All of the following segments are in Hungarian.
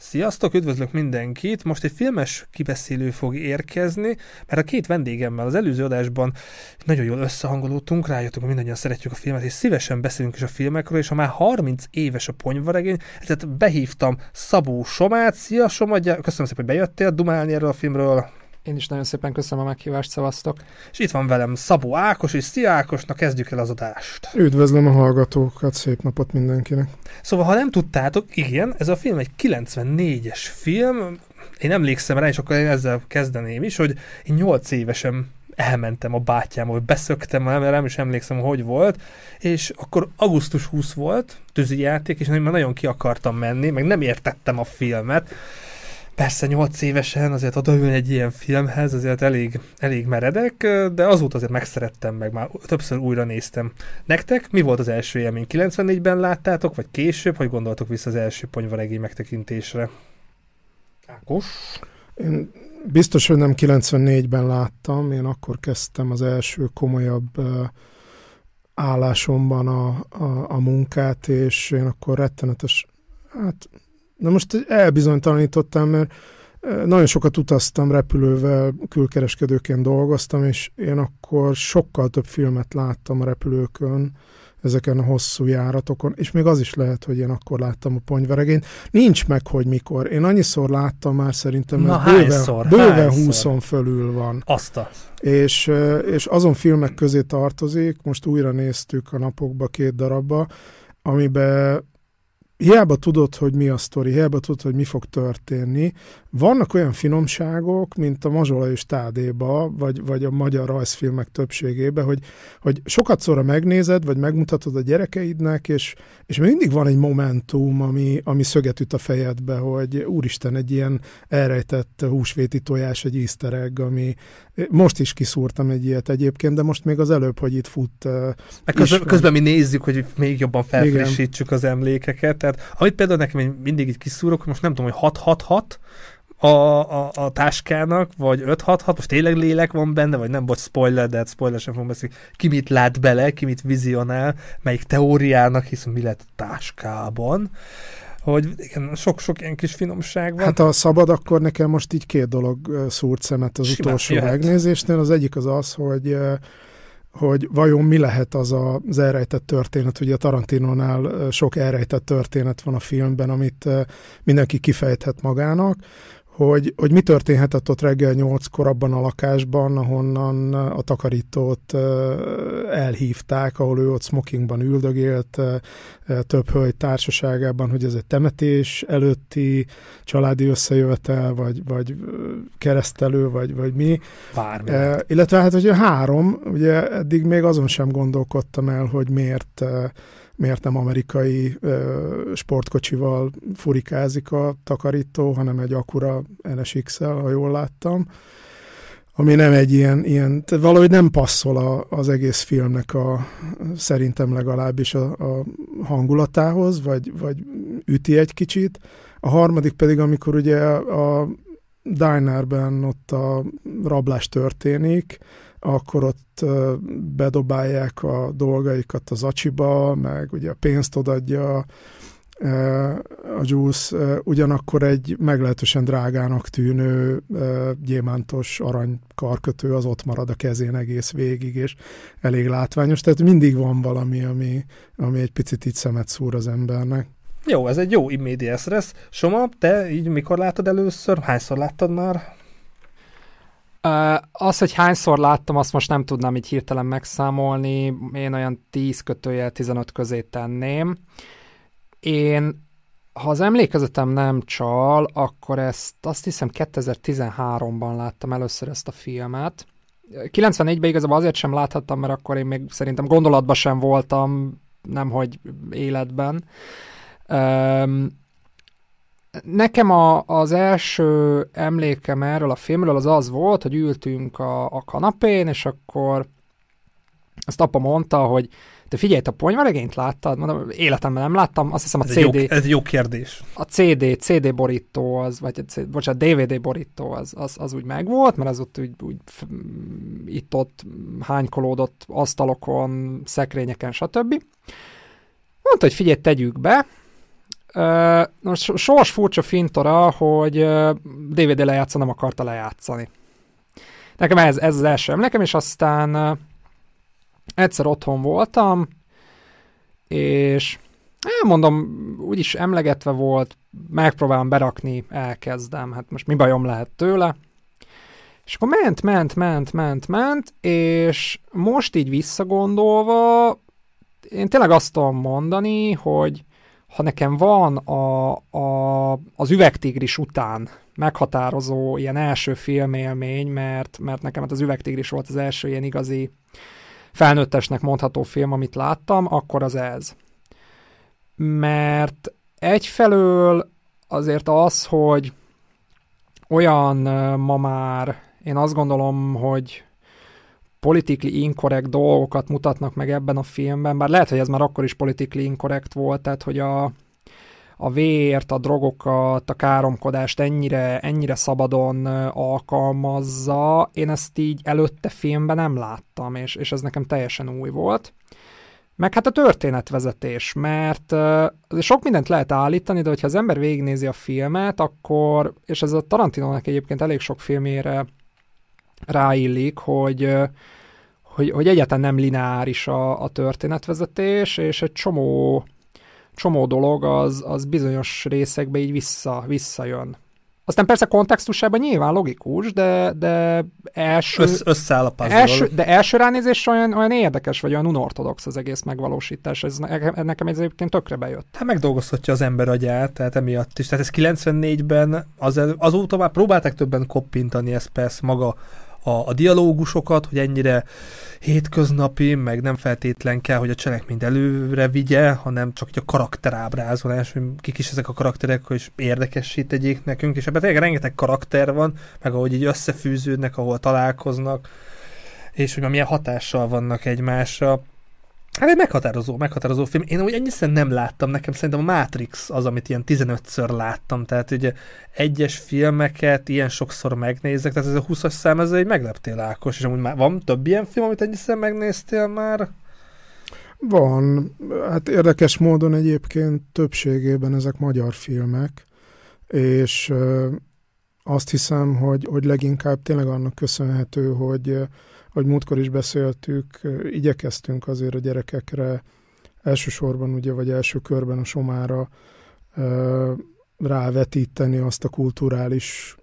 Sziasztok, üdvözlök mindenkit! Most egy filmes kibeszélő fog érkezni, mert a két vendégemmel az előző adásban nagyon jól összehangolódtunk, rájöttünk, hogy mindannyian szeretjük a filmet, és szívesen beszélünk is a filmekről, és ha már 30 éves a ponyvaregény, tehát behívtam Szabó Somát. Szia Soma, köszönöm szépen, hogy bejöttél dumálni erről a filmről. Én is nagyon szépen köszönöm a meghívást, szavaztok. És itt van velem Szabó Ákos, és szia Ákosnak, kezdjük el az adást. Üdvözlöm a hallgatókat, szép napot mindenkinek. Szóval, ha nem tudtátok, igen, ez a film egy 94-es film, én emlékszem rá, és akkor én ezzel kezdeném is, hogy én 8 évesen elmentem a bátyámmal, beszöktem, mert nem is emlékszem, hogy volt, és akkor augusztus 20 volt, tűzi játék, és én már nagyon ki akartam menni, meg nem értettem a filmet, Persze 8 évesen azért odaülni egy ilyen filmhez, azért elég, elég meredek, de azóta azért megszerettem meg, már többször újra néztem. Nektek mi volt az első élmény? 94-ben láttátok, vagy később? Hogy gondoltok vissza az első ponyvaregény megtekintésre? Ákos? Én biztos, hogy nem 94-ben láttam, én akkor kezdtem az első komolyabb állásomban a, a, a munkát, és én akkor rettenetes, hát Na most elbizonytalanítottam, mert nagyon sokat utaztam repülővel, külkereskedőként dolgoztam, és én akkor sokkal több filmet láttam a repülőkön, ezeken a hosszú járatokon, és még az is lehet, hogy én akkor láttam a ponyveregényt. Nincs meg, hogy mikor. Én annyiszor láttam már szerintem, mert bőven, bőven 20 fölül van. Azt a. És, és azon filmek közé tartozik, most újra néztük a napokba két darabba, amiben hiába tudod, hogy mi a sztori, hiába tudod, hogy mi fog történni. Vannak olyan finomságok, mint a Mazsola és Tádéba, vagy, vagy a magyar rajzfilmek többségében, hogy, hogy sokat szóra megnézed, vagy megmutatod a gyerekeidnek, és, és mindig van egy momentum, ami, ami szöget üt a fejedbe, hogy úristen, egy ilyen elrejtett húsvéti tojás, egy easter egg, ami most is kiszúrtam egy ilyet egyébként, de most még az előbb, hogy itt fut. Meg közben, közben mi nézzük, hogy még jobban felfrissítsük Igen. az emlékeket, tehát amit például nekem mindig így kiszúrok, most nem tudom, hogy 666 a, a, a táskának, vagy 566, most tényleg lélek van benne, vagy nem, bocs, spoiler, de hát spoiler sem fogom beszélni, ki mit lát bele, ki mit vizionál, melyik teóriának, hiszen mi lett a táskában hogy igen, sok-sok ilyen kis finomság van. Hát ha szabad, akkor nekem most így két dolog szúrt szemet az Simán, utolsó jöhet. megnézésnél. Az egyik az az, hogy hogy vajon mi lehet az az elrejtett történet. Ugye a Tarantinónál sok elrejtett történet van a filmben, amit mindenki kifejthet magának hogy, hogy mi történhetett ott reggel nyolckor abban a lakásban, ahonnan a takarítót elhívták, ahol ő ott smokingban üldögélt, több hölgy társaságában, hogy ez egy temetés előtti családi összejövetel, vagy, vagy keresztelő, vagy, vagy mi. Bármi. illetve hát, hogy a három, ugye eddig még azon sem gondolkodtam el, hogy miért miért nem amerikai ö, sportkocsival furikázik a takarító, hanem egy Acura NSX-el, ha jól láttam, ami nem egy ilyen, ilyen tehát valahogy nem passzol a, az egész filmnek a, szerintem legalábbis a, a hangulatához, vagy, vagy üti egy kicsit. A harmadik pedig, amikor ugye a dinerben ott a rablás történik, akkor ott bedobálják a dolgaikat az acsiba, meg ugye a pénzt odadja a Juice, ugyanakkor egy meglehetősen drágának tűnő gyémántos arany karkötő az ott marad a kezén egész végig, és elég látványos, tehát mindig van valami, ami, ami egy picit így szemet szúr az embernek. Jó, ez egy jó immediate lesz. Soma, te így mikor látod először? Hányszor láttad már? Az, hogy hányszor láttam, azt most nem tudnám így hirtelen megszámolni. Én olyan 10 kötőjel 15 közé tenném. Én, ha az emlékezetem nem csal, akkor ezt azt hiszem 2013-ban láttam először ezt a filmet. 94-ben igazából azért sem láthattam, mert akkor én még szerintem gondolatban sem voltam, nemhogy életben. Um, Nekem a, az első emlékem erről a filmről az az volt, hogy ültünk a, a kanapén, és akkor azt apa mondta, hogy te figyelj, a ponyvaregényt láttad? Mondom, életemben nem láttam, azt hiszem a ez CD... Egy jó, ez egy jó kérdés. A CD, CD borító az, vagy bocsánat, DVD borító az, az, az úgy megvolt, mert az ott úgy, úgy itt-ott hánykolódott asztalokon, szekrényeken, stb. Mondta, hogy figyelj, tegyük be, most sors furcsa fintora, hogy DVD lejátszó nem akarta lejátszani. Nekem ez, ez az első emlékem, és aztán egyszer otthon voltam, és mondom, úgyis emlegetve volt, megpróbálom berakni, elkezdem, hát most mi bajom lehet tőle. És akkor ment, ment, ment, ment, ment, és most így visszagondolva, én tényleg azt tudom mondani, hogy ha nekem van a, a, az üvegtigris után meghatározó ilyen első filmélmény, mert, mert nekem hát az üvegtigris volt az első ilyen igazi felnőttesnek mondható film, amit láttam, akkor az ez. Mert egyfelől azért az, hogy olyan ma már, én azt gondolom, hogy politically incorrect dolgokat mutatnak meg ebben a filmben, bár lehet, hogy ez már akkor is politically incorrect volt, tehát hogy a, a vért, a drogokat, a káromkodást ennyire, ennyire szabadon alkalmazza, én ezt így előtte filmben nem láttam, és, és ez nekem teljesen új volt. Meg hát a történetvezetés, mert uh, sok mindent lehet állítani, de hogyha az ember végignézi a filmet, akkor, és ez a Tarantinónak egyébként elég sok filmére ráillik, hogy, hogy, hogy egyáltalán nem lineáris a, a történetvezetés, és egy csomó, csomó dolog az, az bizonyos részekbe így vissza, visszajön. Aztán persze kontextusában nyilván logikus, de, de első, Össz, összeáll a első, de első ránézés olyan, olyan érdekes, vagy olyan unortodox az egész megvalósítás. Ez, nekem ez egyébként tökre bejött. Hát megdolgozhatja az ember agyát, tehát emiatt is. Tehát ez 94-ben, az, azóta már próbálták többen koppintani ezt persze maga a, a dialógusokat, hogy ennyire hétköznapi, meg nem feltétlen kell, hogy a cselekményt előre vigye, hanem csak a karakterábrázolás, hogy kik is ezek a karakterek, hogy érdekessé tegyék nekünk, és ebben tényleg rengeteg karakter van, meg ahogy így összefűződnek, ahol találkoznak, és hogy milyen hatással vannak egymásra. Hát egy meghatározó, meghatározó film. Én úgy ennyiszer nem láttam, nekem szerintem a Matrix az, amit ilyen 15-ször láttam, tehát ugye egyes filmeket ilyen sokszor megnézek, tehát ez a 20-as szám, ez egy megleptél Ákos, és amúgy már van több ilyen film, amit ennyiszer megnéztél már? Van. Hát érdekes módon egyébként többségében ezek magyar filmek, és azt hiszem, hogy, hogy leginkább tényleg annak köszönhető, hogy ahogy múltkor is beszéltük, igyekeztünk azért a gyerekekre elsősorban, ugye, vagy első körben a somára rávetíteni azt a kulturális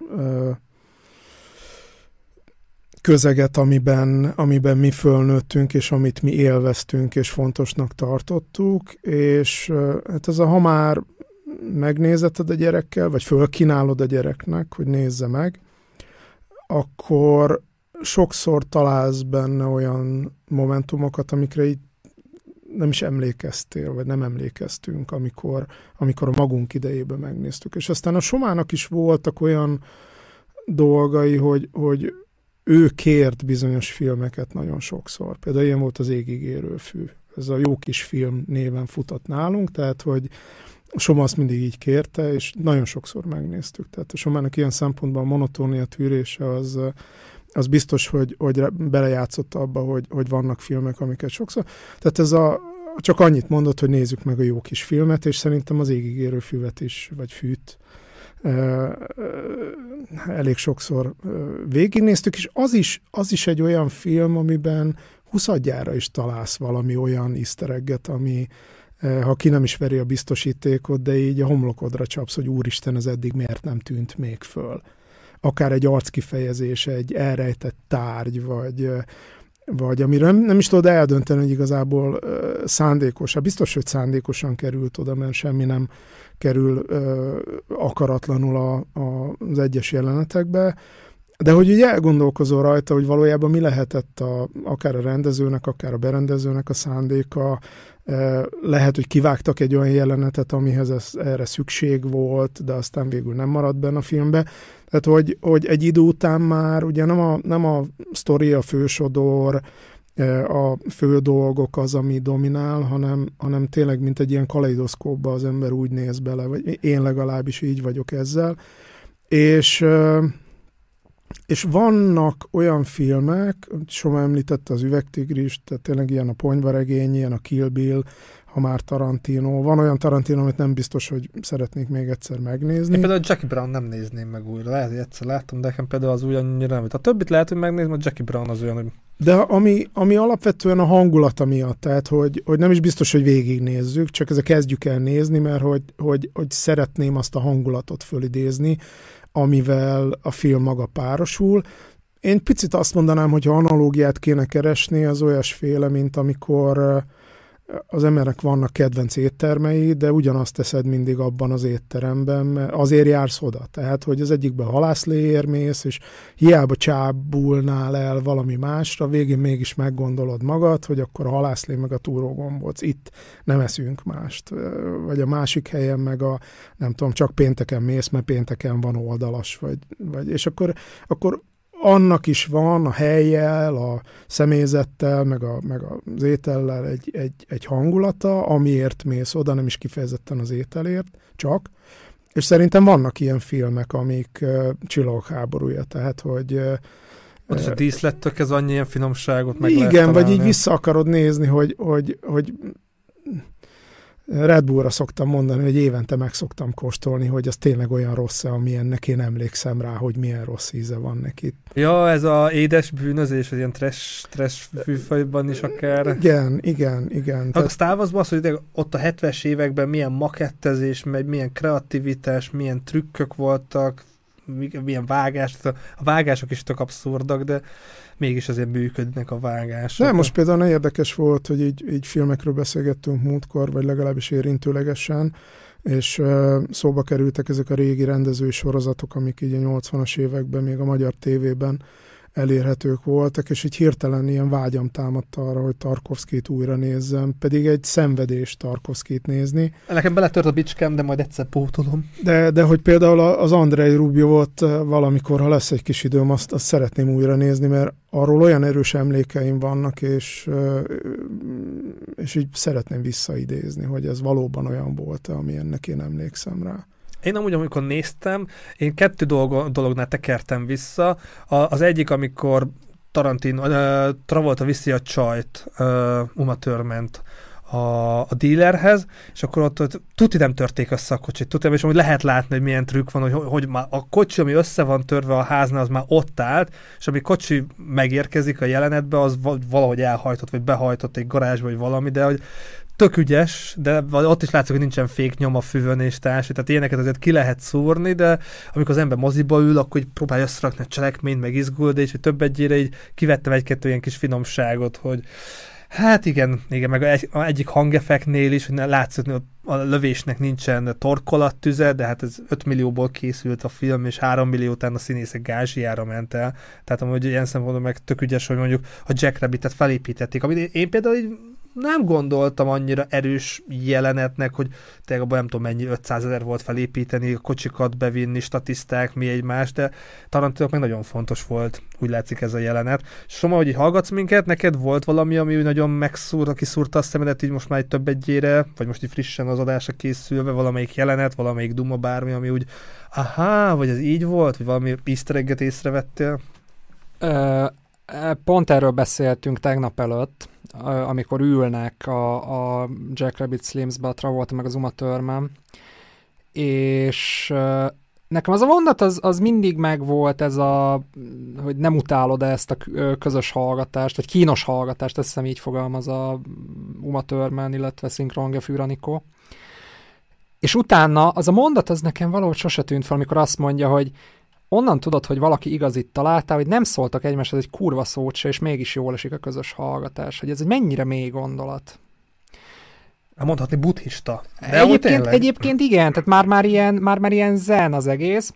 közeget, amiben, amiben mi fölnőttünk, és amit mi élveztünk, és fontosnak tartottuk, és hát ez a, ha már megnézeted a gyerekkel, vagy fölkínálod a gyereknek, hogy nézze meg, akkor sokszor találsz benne olyan momentumokat, amikre így nem is emlékeztél, vagy nem emlékeztünk, amikor, amikor a magunk idejében megnéztük. És aztán a Somának is voltak olyan dolgai, hogy, hogy ő kért bizonyos filmeket nagyon sokszor. Például ilyen volt az Égigérő fű. Ez a jó kis film néven futott nálunk, tehát hogy Soma azt mindig így kérte, és nagyon sokszor megnéztük. Tehát a Somának ilyen szempontban a monotónia tűrése az, az biztos, hogy, hogy belejátszott abba, hogy, hogy vannak filmek, amiket sokszor. Tehát ez a, csak annyit mondott, hogy nézzük meg a jó kis filmet, és szerintem az égigérő füvet is, vagy fűt elég sokszor végignéztük, és az is, az is egy olyan film, amiben huszadjára is találsz valami olyan iszteregget, ami, ha ki nem is veri a biztosítékot, de így a homlokodra csapsz, hogy úristen, ez eddig miért nem tűnt még föl akár egy arckifejezés, egy elrejtett tárgy, vagy, vagy amiről nem, nem is tudod eldönteni, hogy igazából uh, szándékos. Hát biztos, hogy szándékosan került oda, mert semmi nem kerül uh, akaratlanul a, a, az egyes jelenetekbe, de hogy ugye elgondolkozol rajta, hogy valójában mi lehetett a, akár a rendezőnek, akár a berendezőnek a szándéka, lehet, hogy kivágtak egy olyan jelenetet, amihez ez, erre szükség volt, de aztán végül nem maradt benne a filmbe. Tehát, hogy, hogy egy idő után már ugye nem a, nem a sztori, a fősodor, a fő dolgok az, ami dominál, hanem, hanem tényleg, mint egy ilyen kaleidoszkópba az ember úgy néz bele, vagy én legalábbis így vagyok ezzel. És és vannak olyan filmek, Soma említette az üvegtigrist, tehát tényleg ilyen a ponyvaregény, ilyen a Kill Bill, ha már Tarantino. Van olyan Tarantino, amit nem biztos, hogy szeretnék még egyszer megnézni. Én például Jackie Brown nem nézném meg újra. Lehet, hogy egyszer láttam, de nekem például az annyira nem. A többit lehet, hogy megnézem, a Jackie Brown az olyan, hogy... De ami, ami alapvetően a hangulata miatt, tehát hogy, hogy nem is biztos, hogy végignézzük, csak ezzel kezdjük el nézni, mert hogy, hogy, hogy szeretném azt a hangulatot fölidézni, amivel a film maga párosul. Én picit azt mondanám, hogy ha analógiát kéne keresni, az olyasféle, mint amikor az emberek vannak kedvenc éttermei, de ugyanazt teszed mindig abban az étteremben, azért jársz oda. Tehát, hogy az egyikben halászléért mész, és hiába csábulnál el valami másra, végén mégis meggondolod magad, hogy akkor a halászlé meg a túrógombóc, itt nem eszünk mást. Vagy a másik helyen meg a, nem tudom, csak pénteken mész, mert pénteken van oldalas, vagy, vagy és akkor, akkor annak is van a helyjel, a személyzettel, meg, a, meg az étellel egy, egy, egy hangulata, amiért mész oda, nem is kifejezetten az ételért, csak. És szerintem vannak ilyen filmek, amik uh, csillagok háborúja, tehát, hogy uh, ott is a díszlettök, ez annyi ilyen finomságot meg Igen, vagy így vissza akarod nézni, hogy, hogy, hogy Red Bullra szoktam mondani, hogy évente meg szoktam kóstolni, hogy az tényleg olyan rossz amilyennek én emlékszem rá, hogy milyen rossz íze van neki. Ja, ez a édes bűnözés, az ilyen trash, trash fűfajban is akár. Igen, igen, igen. Tehát... A Star Wars az, hogy ott a 70-es években milyen makettezés, meg milyen kreativitás, milyen trükök voltak, milyen vágás, a vágások is tök abszurdak, de mégis azért működnek a vágások. Nem, most például érdekes volt, hogy így, így filmekről beszélgettünk múltkor, vagy legalábbis érintőlegesen, és uh, szóba kerültek ezek a régi rendezői sorozatok, amik így a 80-as években még a magyar tévében elérhetők voltak, és így hirtelen ilyen vágyam támadt arra, hogy Tarkovskit újra nézzem, pedig egy szenvedés Tarkovskit nézni. Nekem beletört a bicskám, de majd egyszer pótolom. De, de hogy például az Andrei Rubio volt valamikor, ha lesz egy kis időm, azt, azt szeretném újra nézni, mert arról olyan erős emlékeim vannak, és, és így szeretném visszaidézni, hogy ez valóban olyan volt, ami ennek én emlékszem rá. Én amúgy, amikor néztem, én kettő dolog, dolognál tekertem vissza. A, az egyik, amikor Tarantino, uh, Travolta viszi a csajt, uh, Uma Thurman-t a, a dealerhez, és akkor ott, ott tuti nem törték össze a kocsit, tuti, és hogy lehet látni, hogy milyen trükk van, hogy, hogy már a kocsi, ami össze van törve a háznál, az már ott állt, és ami kocsi megérkezik a jelenetbe, az valahogy elhajtott, vagy behajtott egy garázsba, vagy valami, de hogy tök ügyes, de ott is látszik, hogy nincsen fék nyom a füvön és társ, tehát ilyeneket azért ki lehet szúrni, de amikor az ember moziba ül, akkor így próbálja összerakni a cselekményt, meg izgulni, és hogy több egyére így kivettem egy-kettő ilyen kis finomságot, hogy Hát igen, igen, meg egy, egyik hangeffektnél is, hogy látszott, hogy a lövésnek nincsen torkolattüze, de hát ez 5 millióból készült a film, és 3 millió után a színészek gázsiára ment el. Tehát amúgy ilyen szempontból meg tök ügyes, hogy mondjuk a Jack Rabbit-et felépítették, amit én például így nem gondoltam annyira erős jelenetnek, hogy tényleg abban nem tudom mennyi 500 ezer volt felépíteni, a kocsikat bevinni, statiszták, mi egymás, de Tarantinok meg nagyon fontos volt, úgy látszik ez a jelenet. Soma, hogy hallgatsz minket, neked volt valami, ami nagyon megszúr, aki szúrta a szemedet így most már egy több egyére, vagy most így frissen az adásra készülve, valamelyik jelenet, valamelyik duma, bármi, ami úgy, aha, vagy ez így volt, vagy valami easter észrevettél? Ö, pont erről beszéltünk tegnap előtt, amikor ülnek a, a Jack Rabbit Slims-be a Travolta meg az Uma Thurman, és nekem az a mondat az, az mindig megvolt, ez a, hogy nem utálod ezt a közös hallgatást, vagy kínos hallgatást, ezt hiszem így fogalmaz a Uma Thurman, illetve Szinkronge Füranikó. És utána az a mondat az nekem valahogy sose tűnt fel, amikor azt mondja, hogy onnan tudod, hogy valaki igazit találtál, hogy nem szóltak egymáshoz egy kurva szót se, és mégis jól esik a közös hallgatás. Hogy ez egy mennyire mély gondolat. Mondhatni buddhista. De egyébként, egyébként igen, tehát már-már ilyen, már-már ilyen zen az egész.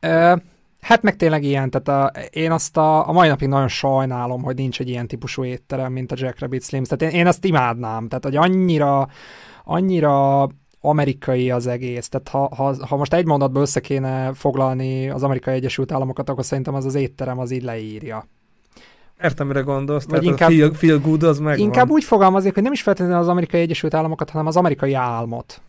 Ö, hát meg tényleg ilyen, tehát a, én azt a, a mai napig nagyon sajnálom, hogy nincs egy ilyen típusú étterem, mint a Jack Rabbit Slims. Tehát én, én azt imádnám, tehát hogy annyira, annyira amerikai az egész. Tehát ha, ha, ha most egy mondatban össze kéne foglalni az Amerikai Egyesült Államokat, akkor szerintem az az étterem az így leírja. Értem, mire gondolsz, Vagy tehát inkább, a feel, feel good az meg Inkább úgy fogalmazik, hogy nem is feltétlenül az Amerikai Egyesült Államokat, hanem az amerikai álmot.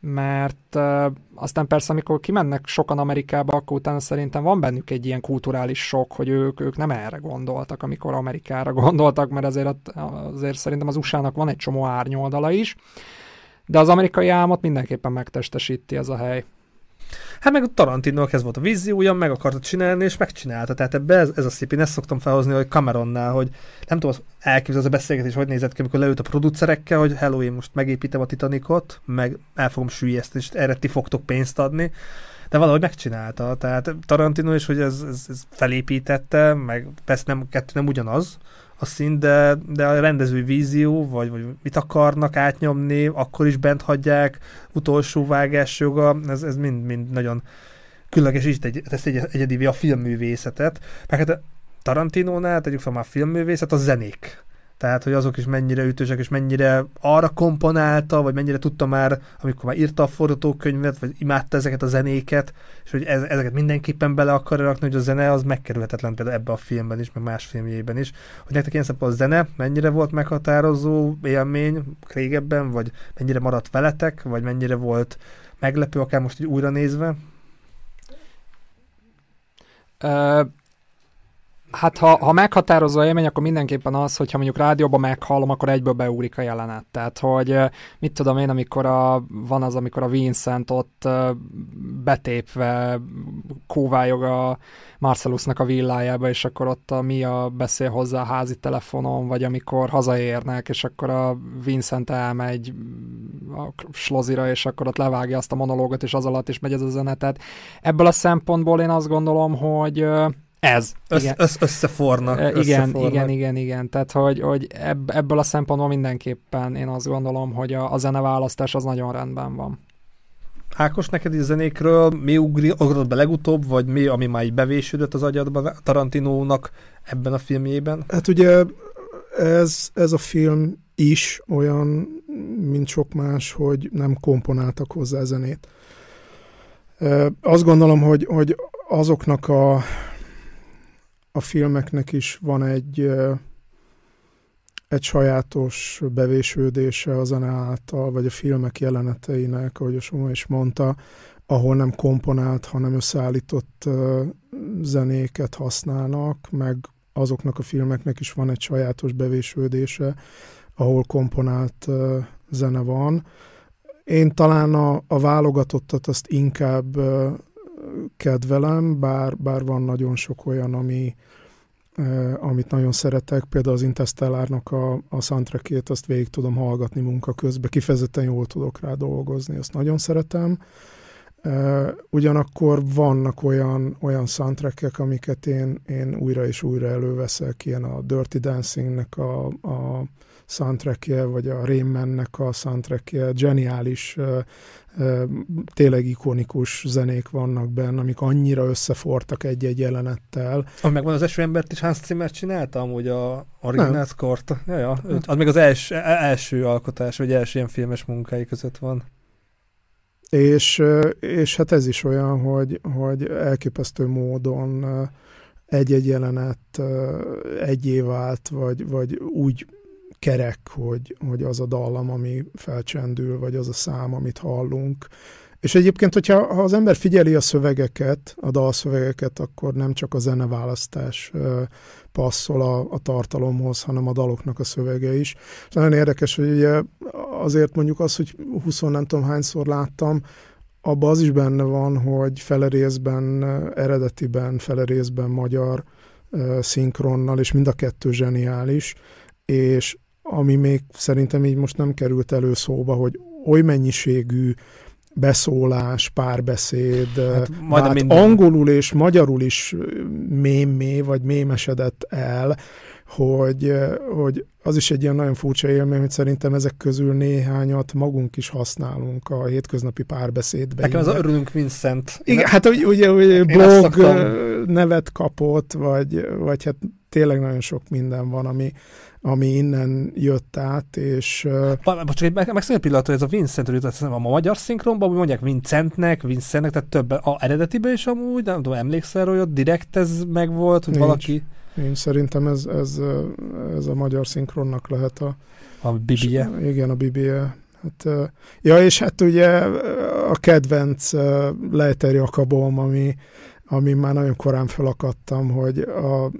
mert uh, aztán persze, amikor kimennek sokan Amerikába, akkor utána szerintem van bennük egy ilyen kulturális sok, hogy ők, ők nem erre gondoltak, amikor Amerikára gondoltak, mert azért, azért szerintem az USA-nak van egy csomó árnyoldala is, de az amerikai álmot mindenképpen megtestesíti ez a hely. Hát meg a Tarantino ez volt a víziója, meg akarta csinálni, és megcsinálta. Tehát ebbe ez, ez a szép, én ezt szoktam felhozni, hogy Cameronnál, hogy nem tudom, elképzelni az a beszélgetés, hogy nézett ki, amikor leült a producerekkel, hogy hello, én most megépítem a Titanicot, meg el fogom sűjeszteni, és erre ti fogtok pénzt adni de valahogy megcsinálta. Tehát Tarantino is, hogy ez, ez, ez felépítette, meg persze nem, kettő nem ugyanaz, a szín, de, de a rendezői vízió, vagy, vagy mit akarnak átnyomni, akkor is bent hagyják, utolsó vágás joga, ez, ez mind, mind nagyon különleges, és egy, ez egy, egyedivé a filmművészetet. Meg hát Tarantinónál, tegyük fel már a filmművészet, a zenék tehát hogy azok is mennyire ütősek, és mennyire arra komponálta, vagy mennyire tudta már, amikor már írta a forgatókönyvet, vagy imádta ezeket a zenéket, és hogy ez, ezeket mindenképpen bele akar rakni, hogy a zene az megkerülhetetlen például ebbe a filmben is, meg más filmjében is. Hogy nektek ilyen a zene mennyire volt meghatározó élmény régebben, vagy mennyire maradt veletek, vagy mennyire volt meglepő, akár most így újra nézve? Uh Hát ha, ha meghatározó élmény, akkor mindenképpen az, hogyha mondjuk rádióban meghallom, akkor egyből beúrik a jelenet. Tehát, hogy mit tudom én, amikor a, van az, amikor a Vincent ott betépve kóvályog a Marcelusnak a villájába, és akkor ott a Mia beszél hozzá a házi telefonon, vagy amikor hazaérnek, és akkor a Vincent elmegy a slozira, és akkor ott levágja azt a monológot, és az alatt is megy ez a zene. Tehát ebből a szempontból én azt gondolom, hogy ez. Össz, igen. Össz, összefornak. E, igen, összefornak. igen, igen, igen. Tehát, hogy, hogy ebb, ebből a szempontból mindenképpen én azt gondolom, hogy a, a zeneválasztás az nagyon rendben van. Ákos, neked is zenékről mi ugri, ugrott be legutóbb, vagy mi, ami már így bevésődött az agyadban Tarantinónak ebben a filmjében? Hát ugye ez, ez a film is olyan, mint sok más, hogy nem komponáltak hozzá zenét. Azt gondolom, hogy, hogy azoknak a a filmeknek is van egy, egy sajátos bevésődése a zene által, vagy a filmek jeleneteinek, ahogy a Soma is mondta, ahol nem komponált, hanem összeállított zenéket használnak, meg azoknak a filmeknek is van egy sajátos bevésődése, ahol komponált zene van. Én talán a, a válogatottat azt inkább kedvelem, bár, bár van nagyon sok olyan, ami, amit nagyon szeretek, például az Interstellárnak a, a soundtrackét, azt végig tudom hallgatni munka közben, kifejezetten jól tudok rá dolgozni, azt nagyon szeretem. Ugyanakkor vannak olyan, olyan soundtrackek, amiket én, én újra és újra előveszek, ilyen a Dirty Dancingnek a, a soundtrackje, vagy a Raymannek a soundtrackje, geniális, tényleg ikonikus zenék vannak benne, amik annyira összefortak egy-egy jelenettel. Ami megvan az első embert is Hans Zimmer csinálta amúgy a original score-t. Ja, ja. Az még az első, e, első alkotás, vagy első ilyen filmes munkái között van. És, és hát ez is olyan, hogy, hogy elképesztő módon egy-egy jelenet egyé vált, vagy, vagy úgy kerek, hogy, hogy az a dallam, ami felcsendül, vagy az a szám, amit hallunk. És egyébként, hogyha ha az ember figyeli a szövegeket, a dalszövegeket, akkor nem csak a zeneválasztás passzol a, a tartalomhoz, hanem a daloknak a szövege is. És nagyon érdekes, hogy ugye azért mondjuk az, hogy 20 nem tudom hányszor láttam, abban az is benne van, hogy fele részben eredetiben, fele részben magyar szinkronnal, és mind a kettő zseniális, és ami még szerintem így most nem került elő szóba, hogy oly mennyiségű beszólás, párbeszéd, hát, hát minden. angolul és magyarul is mémé, vagy mémesedett el, hogy, hogy az is egy ilyen nagyon furcsa élmény, hogy szerintem ezek közül néhányat magunk is használunk a hétköznapi párbeszédben. Nekem az örülünk Vincent. Igen, hát ugye, ugye, ugye blog nevet kapott, vagy, vagy hát tényleg nagyon sok minden van, ami, ami innen jött át, és... Uh... Csak egy meg, meg egy pillanat, hogy ez a Vincent jutott a magyar szinkronban, úgy mondják Vincentnek, Vincentnek, tehát több a eredetiben is amúgy, nem tudom, emlékszel, hogy ott direkt ez megvolt, hogy Nincs. valaki... Én szerintem ez, ez, ez a magyar szinkronnak lehet a... A bibie. Igen, a bibie Hát, ja, és hát ugye a kedvenc Leiter Jakabom, ami, ami már nagyon korán felakadtam, hogy a,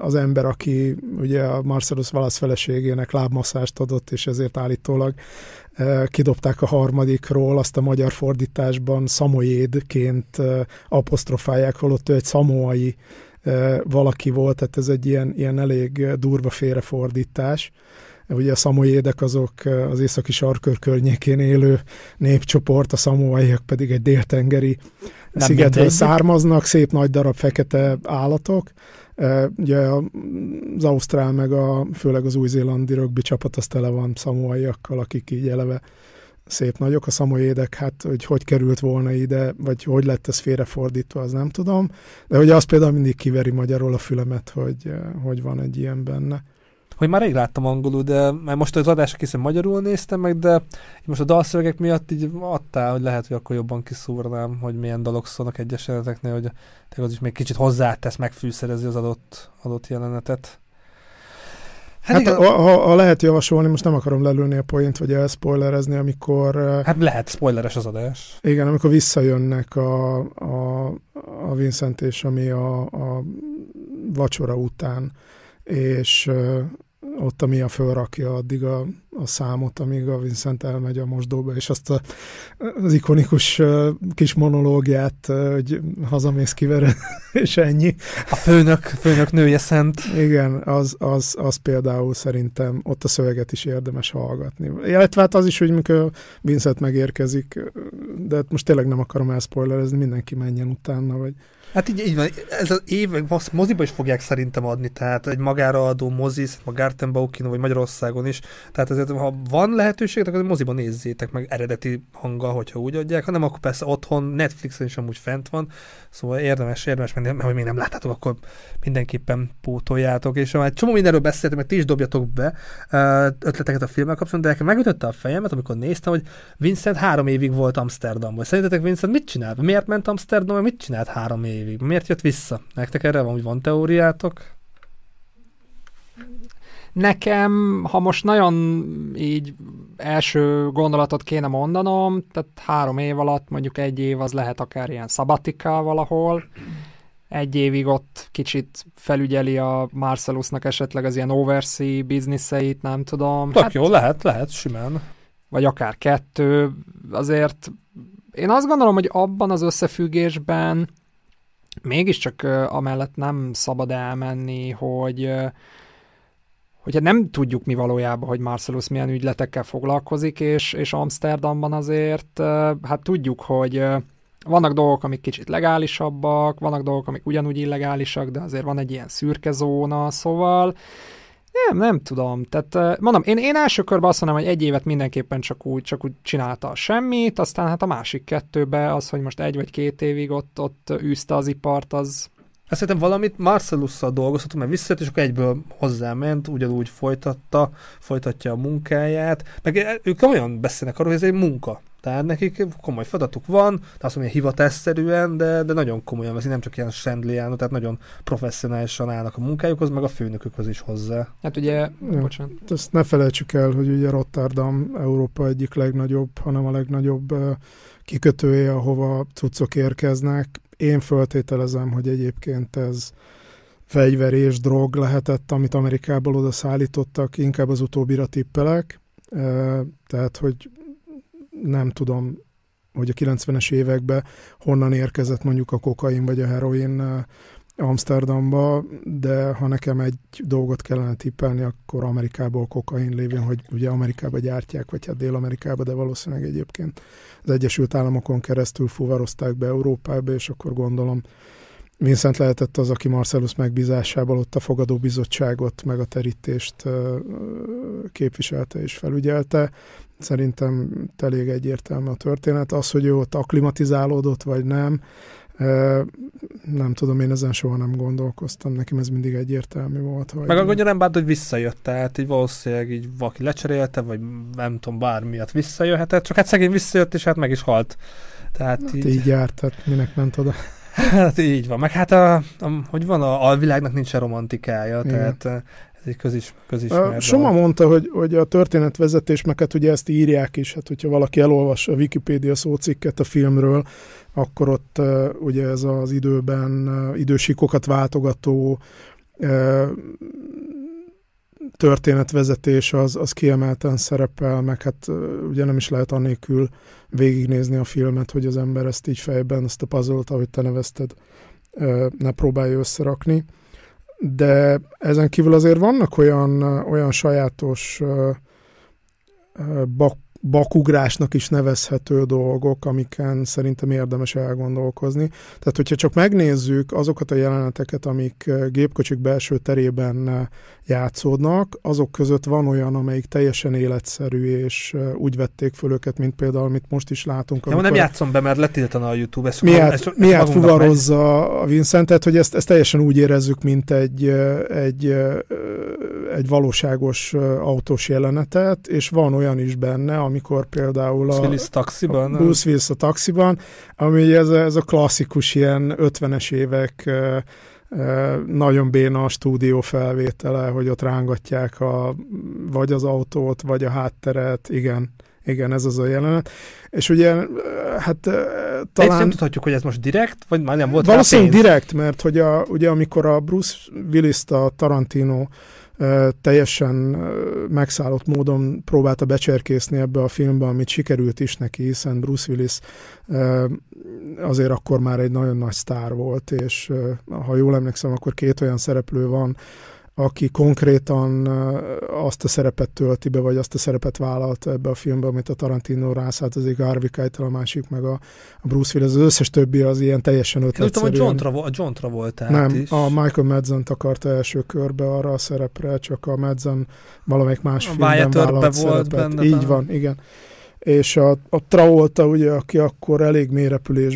az ember, aki ugye a Marcellus Wallace feleségének lábmasszást adott, és ezért állítólag kidobták a harmadikról, azt a magyar fordításban szamoédként apostrofálják, holott ő egy szamoai valaki volt, tehát ez egy ilyen, ilyen elég durva félrefordítás. Ugye a szamoédek azok az északi sarkör környékén élő népcsoport, a szamoaiak pedig egy déltengeri Nem szigetről mindegy. származnak, szép nagy darab fekete állatok. Ugye az Ausztrál meg a, főleg az új-zélandi rögbi csapat az tele van szamoaiakkal, akik így eleve szép nagyok. A szamoédek, hát hogy hogy került volna ide, vagy hogy lett ez félrefordítva, az nem tudom. De hogy az például mindig kiveri magyarul a fülemet, hogy, hogy van egy ilyen benne hogy már rég láttam angolul, de mert most az adásra készül magyarul néztem meg, de most a dalszövegek miatt így adtál, hogy lehet, hogy akkor jobban kiszúrnám, hogy milyen dalok szólnak egyes jeleneteknél, hogy az is még kicsit hozzátesz, megfűszerezi az adott, adott jelenetet. Hát, hát ha, ha, ha lehet javasolni, most nem akarom lelőni a point, vagy elspoilerezni, amikor... Hát lehet, spoileres az adás. Igen, amikor visszajönnek a, a, a Vincent és ami a, a vacsora után, és ott a Mia fölrakja addig a, a számot, amíg a Vincent elmegy a mosdóba, és azt a, az ikonikus kis monológiát, hogy hazamész kivered, és ennyi. A főnök, főnök nője szent. Igen, az, az, az például szerintem ott a szöveget is érdemes hallgatni. Illetve hát az is, hogy mikor Vincent megérkezik, de most tényleg nem akarom elspoilerezni, mindenki menjen utána, vagy Hát így, így van, ez az év, moziba is fogják szerintem adni, tehát egy magára adó mozi, a Gartenbaukino, vagy Magyarországon is, tehát ezért, ha van lehetőség, akkor moziba nézzétek meg eredeti hanggal, hogyha úgy adják, hanem akkor persze otthon, Netflixen is amúgy fent van, szóval érdemes, érdemes menni, mert még nem láttátok, akkor mindenképpen pótoljátok, és már csomó mindenről beszéltem, mert ti is dobjatok be ötleteket a filmmel kapcsolatban, de nekem megütötte a fejemet, amikor néztem, hogy Vincent három évig volt Amsterdamban. Szerintetek Vincent mit csinált? Miért ment Amsterdamban? Mit csinált három évig? Évig. Miért jött vissza? Nektek erre van, van teóriátok? Nekem, ha most nagyon így első gondolatot kéne mondanom, tehát három év alatt mondjuk egy év az lehet akár ilyen szabatika valahol, egy évig ott kicsit felügyeli a Marcelusnak esetleg az ilyen oversea bizniszeit, nem tudom. Tök hát, jó, lehet, lehet, simán. Vagy akár kettő, azért én azt gondolom, hogy abban az összefüggésben mégiscsak amellett nem szabad elmenni, hogy hogyha nem tudjuk mi valójában, hogy Marcellus milyen ügyletekkel foglalkozik, és, és Amsterdamban azért, hát tudjuk, hogy vannak dolgok, amik kicsit legálisabbak, vannak dolgok, amik ugyanúgy illegálisak, de azért van egy ilyen szürke zóna, szóval nem, nem tudom. Tehát mondom, én, én első körben azt mondom, hogy egy évet mindenképpen csak úgy, csak úgy csinálta semmit, aztán hát a másik kettőbe az, hogy most egy vagy két évig ott, ott űzte az ipart, az, azt szerintem valamit Marcelusszal dolgozhatunk, mert visszajött, és akkor egyből hozzáment, ugyanúgy folytatta, folytatja a munkáját, meg ők olyan beszélnek arról, hogy ez egy munka. Tehát nekik komoly feladatuk van, de azt mondja, hivatásszerűen, de, de nagyon komolyan veszik, nem csak ilyen sendliánó, tehát nagyon professzionálisan állnak a munkájukhoz, meg a főnökökhöz is hozzá. Hát ugye, ja, bocsánat. Ezt ne felejtsük el, hogy ugye Rotterdam Európa egyik legnagyobb, hanem a legnagyobb kikötője, ahova cuccok érkeznek. Én föltételezem, hogy egyébként ez fegyver és drog lehetett, amit Amerikából oda szállítottak, inkább az utóbbira tippelek. Tehát, hogy nem tudom, hogy a 90-es években honnan érkezett mondjuk a kokain vagy a heroin Amsterdamba, de ha nekem egy dolgot kellene tippelni, akkor Amerikából kokain lévén, hogy ugye Amerikába gyártják, vagy hát Dél-Amerikába, de valószínűleg egyébként az Egyesült Államokon keresztül fuvarozták be Európába, és akkor gondolom Vincent lehetett az, aki Marcellus megbízásából ott a fogadóbizottságot, meg a terítést képviselte és felügyelte. Szerintem elég egyértelmű a történet. Az, hogy ő ott akklimatizálódott, vagy nem, nem tudom, én ezen soha nem gondolkoztam, nekem ez mindig egyértelmű volt. Hogy Meg akkor nem bánt, hogy visszajött, tehát így valószínűleg így valaki lecserélte, vagy nem tudom, bármiatt visszajöhetett, csak hát szegény visszajött, és hát meg is halt. Tehát hát így... így járt, tehát minek ment oda. Hát így van. Meg hát, a, a, hogy van, a alvilágnak nincs romantikája, Igen. tehát egy közis, közismert. Soma mondta, hogy, hogy a történetvezetés, meg hát ugye ezt írják is, hát hogyha valaki elolvas a Wikipédia szócikket a filmről, akkor ott ugye ez az időben idősíkokat váltogató történetvezetés az, az kiemelten szerepel, meg hát ugye nem is lehet annélkül végignézni a filmet, hogy az ember ezt így fejben, ezt a puzzle-t, ahogy te nevezted, ne próbálja összerakni. De ezen kívül azért vannak olyan, olyan sajátos bak bakugrásnak is nevezhető dolgok, amiken szerintem érdemes elgondolkozni. Tehát, hogyha csak megnézzük azokat a jeleneteket, amik eh, gépkocsik belső terében eh, játszódnak, azok között van olyan, amelyik teljesen életszerű, és eh, úgy vették föl őket, mint például, amit most is látunk. Ja, nem játszom be, mert letiltana a YouTube. Ezt miért, ezt, ezt miért fuvarozza a Vincentet, hogy ezt, ezt teljesen úgy érezzük, mint egy, egy, egy valóságos autós jelenetet, és van olyan is benne, amikor például a, Willis taxiban, a Bruce Willis a taxiban, ami ez, ez a klasszikus ilyen 50-es évek nagyon béna a stúdió felvétele, hogy ott rángatják a, vagy az autót, vagy a hátteret, igen, igen, ez az a jelenet. És ugye, hát talán... Egy nem tudhatjuk, hogy ez most direkt, vagy már nem volt Valószínűleg direkt, mert hogy a, ugye amikor a Bruce Willis-t a Tarantino teljesen megszállott módon próbálta becserkészni ebbe a filmbe, amit sikerült is neki, hiszen Bruce Willis azért akkor már egy nagyon nagy sztár volt, és ha jól emlékszem, akkor két olyan szereplő van, aki konkrétan azt a szerepet tölti be, vagy azt a szerepet vállalt ebbe a filmbe, amit a Tarantino rászállt, az egy Harvey Keitel, a másik meg a, a Bruce Willis, az összes többi az ilyen teljesen ötletszerűen. Én a John, Travo- a John Travolta Nem, is. a Michael madsen akarta első körbe arra a szerepre, csak a Madsen valamelyik más a filmben vállalt volt Benne Így van, igen és a, a Travolta, ugye, aki akkor elég mély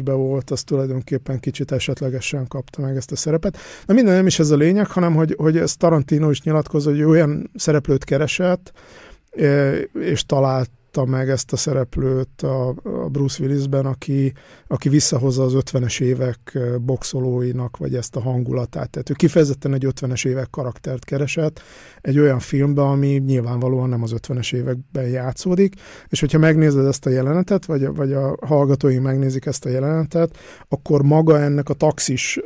volt, az tulajdonképpen kicsit esetlegesen kapta meg ezt a szerepet. De minden nem is ez a lényeg, hanem hogy, hogy ez Tarantino is nyilatkozza, hogy olyan szereplőt keresett, és talált találta meg ezt a szereplőt a, a Bruce Willisben, aki, aki visszahozza az 50-es évek boxolóinak, vagy ezt a hangulatát. Tehát ő kifejezetten egy 50-es évek karaktert keresett, egy olyan filmben, ami nyilvánvalóan nem az 50-es években játszódik, és hogyha megnézed ezt a jelenetet, vagy, vagy a hallgatóink megnézik ezt a jelenetet, akkor maga ennek a taxis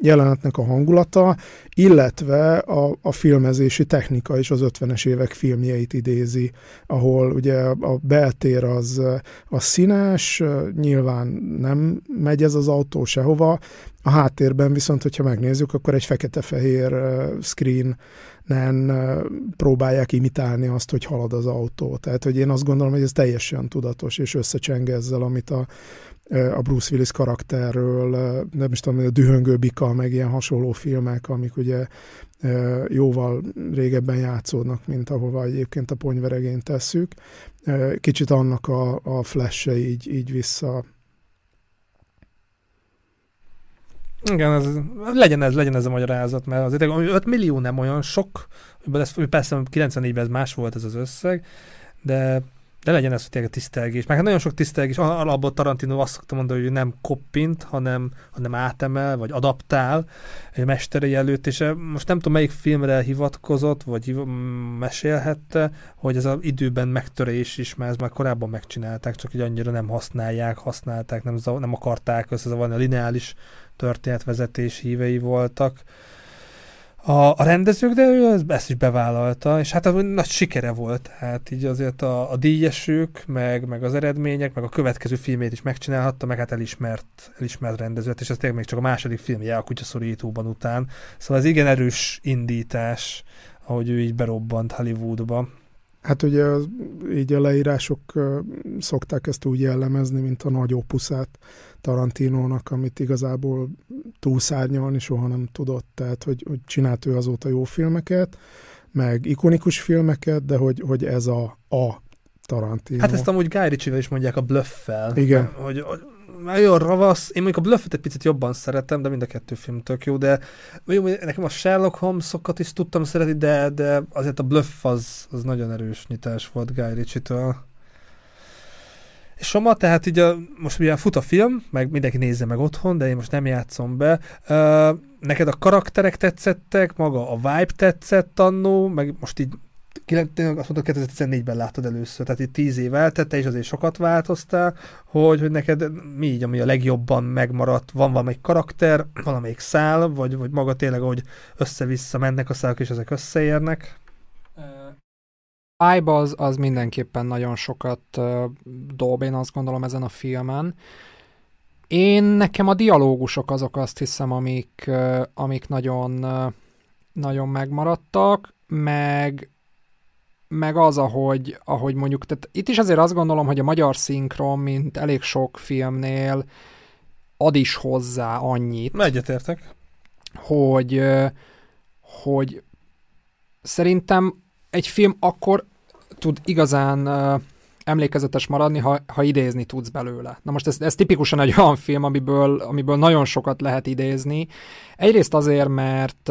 jelenetnek a hangulata, illetve a, a filmezési technika is az 50-es évek filmjeit idézi, ahol ugye a beltér az, az színes, nyilván nem megy ez az autó sehova, a háttérben viszont, hogyha megnézzük, akkor egy fekete-fehér screen nem próbálják imitálni azt, hogy halad az autó. Tehát, hogy én azt gondolom, hogy ez teljesen tudatos, és összecseng ezzel, amit a, a Bruce Willis karakterről, nem is tudom, a Dühöngő Bika, meg ilyen hasonló filmek, amik ugye jóval régebben játszódnak, mint ahova egyébként a ponyveregényt tesszük. Kicsit annak a, a flash így, így vissza igen, ez, legyen ez, legyen ez a magyarázat, mert azért 5 millió nem olyan sok, ez, persze 94-ben ez más volt ez az összeg, de de legyen ez, hogy tényleg tisztelgés. Meg hát nagyon sok tisztelgés, alapból Tarantino azt szokta mondani, hogy nem koppint, hanem, hanem átemel, vagy adaptál egy mesterei előtt, és most nem tudom, melyik filmre hivatkozott, vagy mesélhette, hogy ez az időben megtörés is, mert ez már korábban megcsinálták, csak hogy annyira nem használják, használták, nem, nem akarták összezavarni, a lineális történetvezetés hívei voltak a, a rendezők, de ő ezt is bevállalta, és hát az nagy sikere volt. Hát így azért a, a díjesük, meg, meg az eredmények, meg a következő filmét is megcsinálhatta, meg hát elismert, elismert rendezőt, és ez tényleg még csak a második filmje a kutyaszorítóban után. Szóval ez igen erős indítás, ahogy ő így berobbant Hollywoodba. Hát ugye így a leírások szokták ezt úgy jellemezni, mint a nagy opuszát Tarantinónak, amit igazából túlszárnyalni soha nem tudott. Tehát, hogy, hogy csinált ő azóta jó filmeket, meg ikonikus filmeket, de hogy, hogy ez a, a Tarantino. Hát ezt amúgy Guy Ritchie-vel is mondják a bluffel. Igen. Hogy, hogy nagyon ravasz. Én mondjuk a Bluffet egy picit jobban szeretem, de mind a kettő film tök jó, de jó, nekem a Sherlock Holmes-okat is tudtam szeretni, de, de azért a Bluff az, az nagyon erős nyitás volt Guy Ritchie-től. Soma, tehát így a, most ugye fut a film, meg mindenki nézze meg otthon, de én most nem játszom be. Uh, neked a karakterek tetszettek, maga a vibe tetszett annó, meg most így azt mondta, 2014-ben láttad először, tehát itt 10 év eltette, és azért sokat változtál, hogy, hogy neked mi így, ami a legjobban megmaradt, van valamelyik karakter, valamelyik szál, vagy, vagy maga tényleg, hogy össze-vissza mennek a szálak, és ezek összeérnek? Vibe az, az mindenképpen nagyon sokat uh, dob, én azt gondolom ezen a filmen. Én nekem a dialógusok azok azt hiszem, amik, uh, amik nagyon, uh, nagyon megmaradtak, meg, meg az, ahogy, ahogy mondjuk, tehát itt is azért azt gondolom, hogy a magyar szinkron, mint elég sok filmnél ad is hozzá annyit. Egyetértek. Hogy, hogy szerintem egy film akkor tud igazán emlékezetes maradni, ha, ha idézni tudsz belőle. Na most ez, ez tipikusan egy olyan film, amiből, amiből nagyon sokat lehet idézni. Egyrészt azért, mert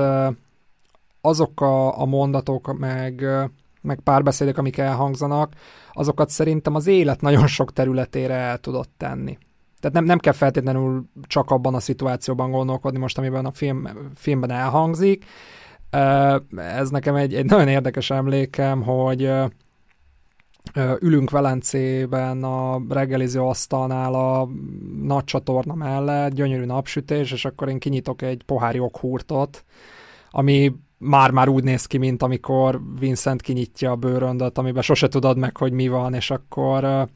azok a, a mondatok, meg, uh, meg párbeszédek, amik elhangzanak, azokat szerintem az élet nagyon sok területére el tudott tenni. Tehát nem, nem kell feltétlenül csak abban a szituációban gondolkodni most, amiben a film, filmben elhangzik, ez nekem egy, egy nagyon érdekes emlékem, hogy ülünk Velencében a reggeliző asztalnál a nagy csatorna mellett, gyönyörű napsütés, és akkor én kinyitok egy pohár joghurtot, ami már-már úgy néz ki, mint amikor Vincent kinyitja a bőröndöt, amiben sose tudod meg, hogy mi van, és akkor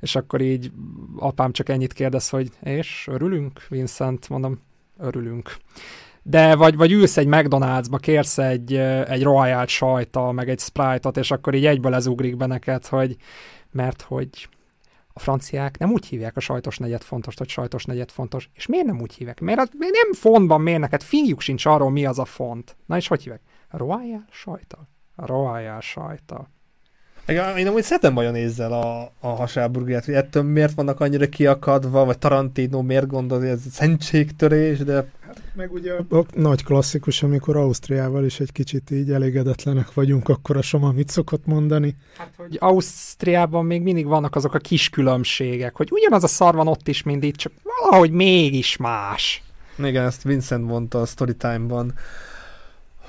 és akkor így apám csak ennyit kérdez, hogy és örülünk, Vincent? Mondom, örülünk de vagy, vagy ülsz egy McDonald'sba, kérsz egy, egy royal sajta, meg egy Sprite-ot, és akkor így egyből ez ugrik be neked, hogy mert hogy a franciák nem úgy hívják a sajtos negyed fontos, hogy sajtos negyed fontos. És miért nem úgy hívják? Miért nem fontban miért neked? Fingjuk sincs arról, mi az a font. Na és hogy hívják? Royal sajta. Royal sajta. Én amúgy szeretem majonézzel a, a hasáburgert, hogy ettől miért vannak annyira kiakadva, vagy Tarantino miért gondol, hogy ez szentségtörés, de... Hát, meg ugye a nagy klasszikus, amikor Ausztriával is egy kicsit így elégedetlenek vagyunk, akkor a Soma mit szokott mondani? Hát, hogy Ausztriában még mindig vannak azok a kis különbségek, hogy ugyanaz a szar van ott is mindig, csak valahogy mégis más. Igen, ezt Vincent mondta a Storytime-ban.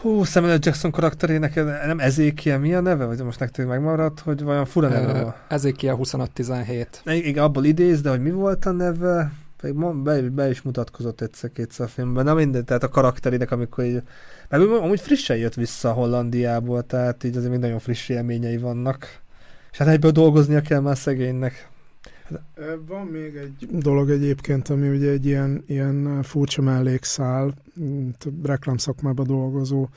Hú, Samuel Jackson karakterének nem Ezékiel mi a neve? Vagy most nektek megmaradt, hogy vajon fura neve van? Ezékiel 2517. Igen, abból idéz, de hogy mi volt a neve? Be, be is mutatkozott egyszer-kétszer a filmben. Na minden, tehát a karakterének, amikor így... Meg amúgy frissen jött vissza Hollandiából, tehát így azért még nagyon friss élményei vannak. És hát egyből dolgoznia kell már szegénynek. Van még egy dolog egyébként, ami ugye egy ilyen, ilyen furcsa mellékszál, reklámszakmában dolgozó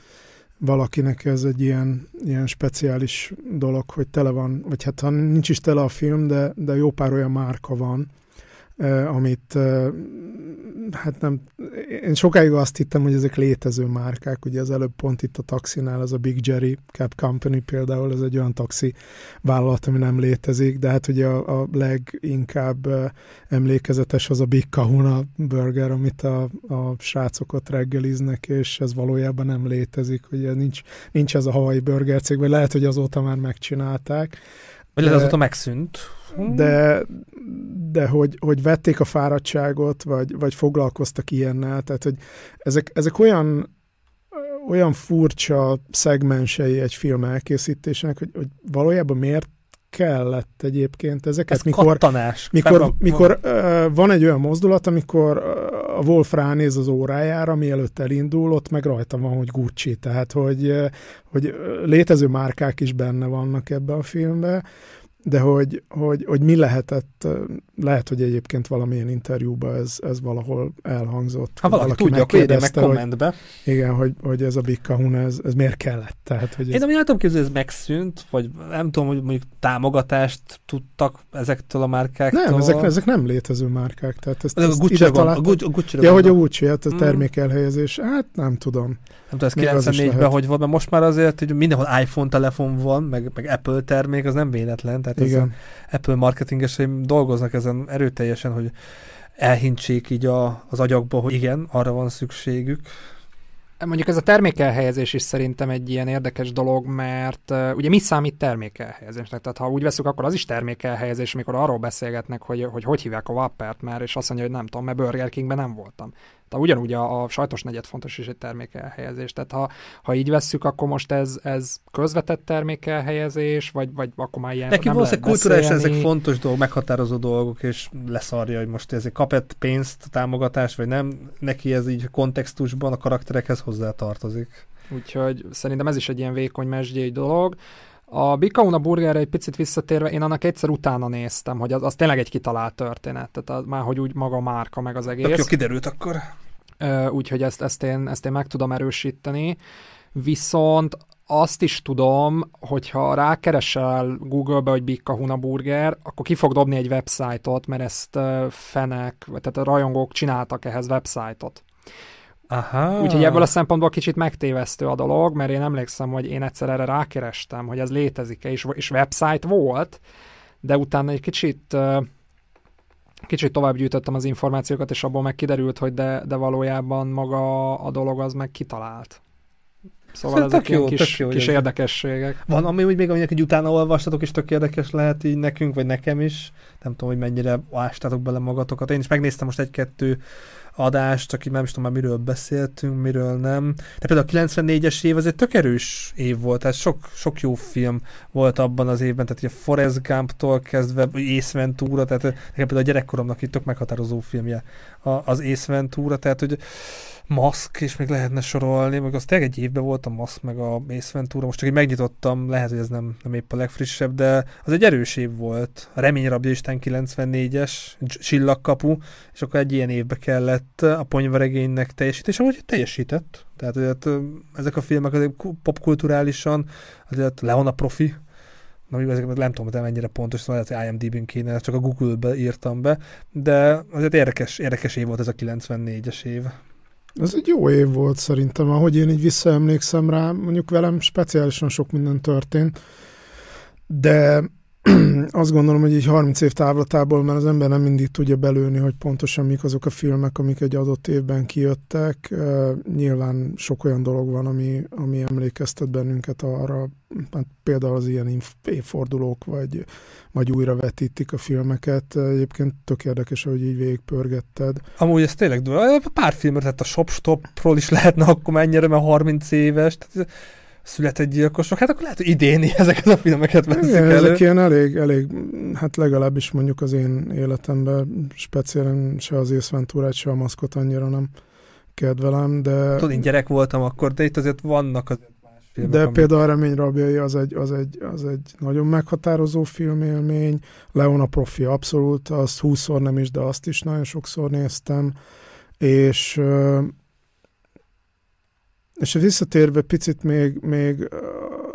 valakinek ez egy ilyen, ilyen speciális dolog, hogy tele van, vagy hát ha nincs is tele a film, de, de jó pár olyan márka van, amit hát nem, én sokáig azt hittem, hogy ezek létező márkák, ugye az előbb pont itt a taxinál, az a Big Jerry Cab Company például, ez egy olyan taxi vállalat, ami nem létezik, de hát ugye a, a leginkább emlékezetes az a Big Kahuna burger, amit a, a srácok ott reggeliznek, és ez valójában nem létezik, ugye nincs, nincs ez a Hawaii burger cég, vagy lehet, hogy azóta már megcsinálták. Vagy lehet azóta megszűnt? de, de hogy, hogy vették a fáradtságot, vagy, vagy foglalkoztak ilyennel, tehát hogy ezek, ezek olyan olyan furcsa szegmensei egy film elkészítésének, hogy, hogy valójában miért kellett egyébként ezeket. Ez mikor, kattanás. Mikor, mikor uh, van egy olyan mozdulat, amikor a Wolf ránéz az órájára, mielőtt elindul, ott meg rajta van, hogy Gucci, tehát hogy, hogy létező márkák is benne vannak ebbe a filmbe, de hogy, hogy, hogy mi lehetett, lehet, hogy egyébként valamilyen interjúban ez, ez valahol elhangzott. Ha valaki, valaki tudja, akkor meg kommentbe. Hogy, igen, hogy, hogy ez a Big Kahuna, ez, ez miért kellett? Tehát, hogy ez... Én nem tudom képzelni, ez megszűnt, vagy nem tudom, hogy mondjuk támogatást tudtak ezektől a márkáktól. Nem, ezek, ezek nem létező márkák. Tehát ezt, ezt a Gucci-ra van, a Gucci, a Gucci Ja, hogy a Gucci, hát a mm. termékelhelyezés, hát nem tudom. Nem tudom, ez 94-ben hogy volt, mert most már azért, hogy mindenhol iPhone telefon van, meg, meg Apple termék, az nem véletlen. Tehát Igen. Apple marketingesei dolgoznak ezen erőteljesen, hogy elhintsék így a, az agyakba, hogy igen, arra van szükségük. Mondjuk ez a termékelhelyezés is szerintem egy ilyen érdekes dolog, mert uh, ugye mi számít termékelhelyezésnek? Tehát ha úgy veszük, akkor az is termékelhelyezés, amikor arról beszélgetnek, hogy hogy, hogy hívják a Wappert már, és azt mondja, hogy nem tudom, mert Burger Kingben nem voltam. Tehát ugyanúgy a, a sajtos negyed fontos is egy termékelhelyezés. Tehát ha, ha így vesszük, akkor most ez, ez közvetett termékelhelyezés, vagy, vagy akkor már ilyen Neki valószínűleg kulturálisan ezek fontos dolgok, meghatározó dolgok, és leszarja, hogy most ez kapett pénzt, támogatást, vagy nem. Neki ez így kontextusban a karakterekhez hozzá tartozik. Úgyhogy szerintem ez is egy ilyen vékony mesdjégy dolog. A Bikauna burgerre egy picit visszatérve, én annak egyszer utána néztem, hogy az, az tényleg egy kitalált történet, tehát az, már hogy úgy maga a márka, meg az egész. Tök jó, kiderült akkor. Úgyhogy ezt, ezt, én, ezt én meg tudom erősíteni. Viszont azt is tudom, hogyha rákeresel Google-be, hogy Bikka Burger, akkor ki fog dobni egy websájtot, mert ezt fenek, tehát a rajongók csináltak ehhez websájtot. Aha. Úgyhogy ebből a szempontból kicsit megtévesztő a dolog, mert én emlékszem, hogy én egyszer erre rákerestem, hogy ez létezik-e, és, és website volt, de utána egy kicsit kicsit tovább gyűjtöttem az információkat, és abból meg kiderült, hogy de, de valójában maga a dolog az meg kitalált. Szóval ez ezek jó, kis, jó, kis érdekességek. Van, ami úgy még, aminek egy utána olvastatok, és tök érdekes lehet így nekünk, vagy nekem is. Nem tudom, hogy mennyire ástátok bele magatokat. Én is megnéztem most egy-kettő adást, így nem is tudom már miről beszéltünk, miről nem. De például a 94-es év az egy tök erős év volt, tehát sok, sok jó film volt abban az évben, tehát a Forrest Gump-tól kezdve Ace Ventura, tehát nekem például a gyerekkoromnak itt tök meghatározó filmje az Ace Ventura, tehát hogy maszk, és még lehetne sorolni, meg az tényleg egy évben volt a maszk, meg a Mace Ventura, most csak így megnyitottam, lehet, hogy ez nem, nem épp a legfrissebb, de az egy erős év volt. A Reményrabja Isten 94-es, Csillagkapu, és akkor egy ilyen évbe kellett a ponyvaregénynek teljesíteni, és amúgy teljesített. Tehát azért, ezek a filmek azért popkulturálisan, azért Leona profi, Na, ezeket nem tudom, hogy mennyire pontos, szóval lehet, hogy IMDb-n kéne, csak a Google-be írtam be, de azért érdekes, érdekes év volt ez a 94-es év. Ez egy jó év volt szerintem, ahogy én így visszaemlékszem rá, mondjuk velem speciálisan sok minden történt, de azt gondolom, hogy egy 30 év távlatából mert az ember nem mindig tudja belőni, hogy pontosan mik azok a filmek, amik egy adott évben kijöttek. Nyilván sok olyan dolog van, ami, ami emlékeztet bennünket arra, hát például az ilyen évfordulók, vagy, vagy újra vetítik a filmeket. Egyébként tök érdekes, hogy így végigpörgetted. Amúgy ez tényleg. Pár filmről, tehát a Shop Stopról is lehetne akkor mennyire, mert 30 éves. Tehát született gyilkosok, hát akkor lehet, hogy idén ezeket a filmeket veszik Igen, elő. ezek ilyen elég, elég, hát legalábbis mondjuk az én életemben speciálisan se az észventúrát, se a maszkot annyira nem kedvelem, de... Tudod, én gyerek voltam akkor, de itt azért vannak az filmek, De amik... például a Remény rabjai az egy, az, egy, az egy nagyon meghatározó filmélmény, Leona Profi abszolút, azt húszszor nem is, de azt is nagyon sokszor néztem, és és visszatérve picit még, még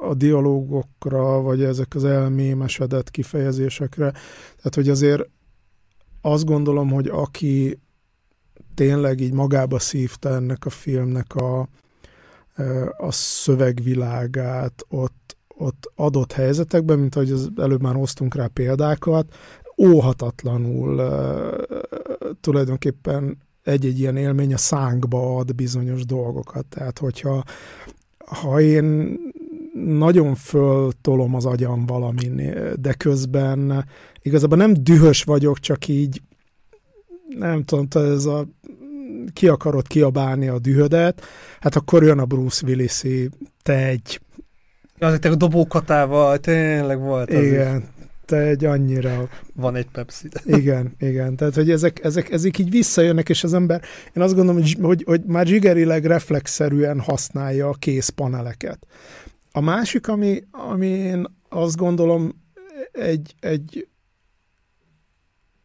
a dialógokra, vagy ezek az elmémesedett kifejezésekre, tehát hogy azért azt gondolom, hogy aki tényleg így magába szívta ennek a filmnek a, a szövegvilágát ott, ott adott helyzetekben, mint ahogy az előbb már hoztunk rá példákat, óhatatlanul tulajdonképpen egy-egy ilyen élmény a szánkba ad bizonyos dolgokat. Tehát, hogyha ha én nagyon föltolom az agyam valamin, de közben igazából nem dühös vagyok, csak így nem tudom, ez a ki akarod kiabálni a dühödet, hát akkor jön a Bruce willis te egy az a dobókatával tényleg volt az Igen, is te egy annyira... Van egy Pepsi. Igen, igen. Tehát, hogy ezek, ezek, ezek így visszajönnek, és az ember, én azt gondolom, hogy, hogy, hogy már zsigerileg reflexzerűen használja a készpaneleket. A másik, ami, ami én azt gondolom egy, egy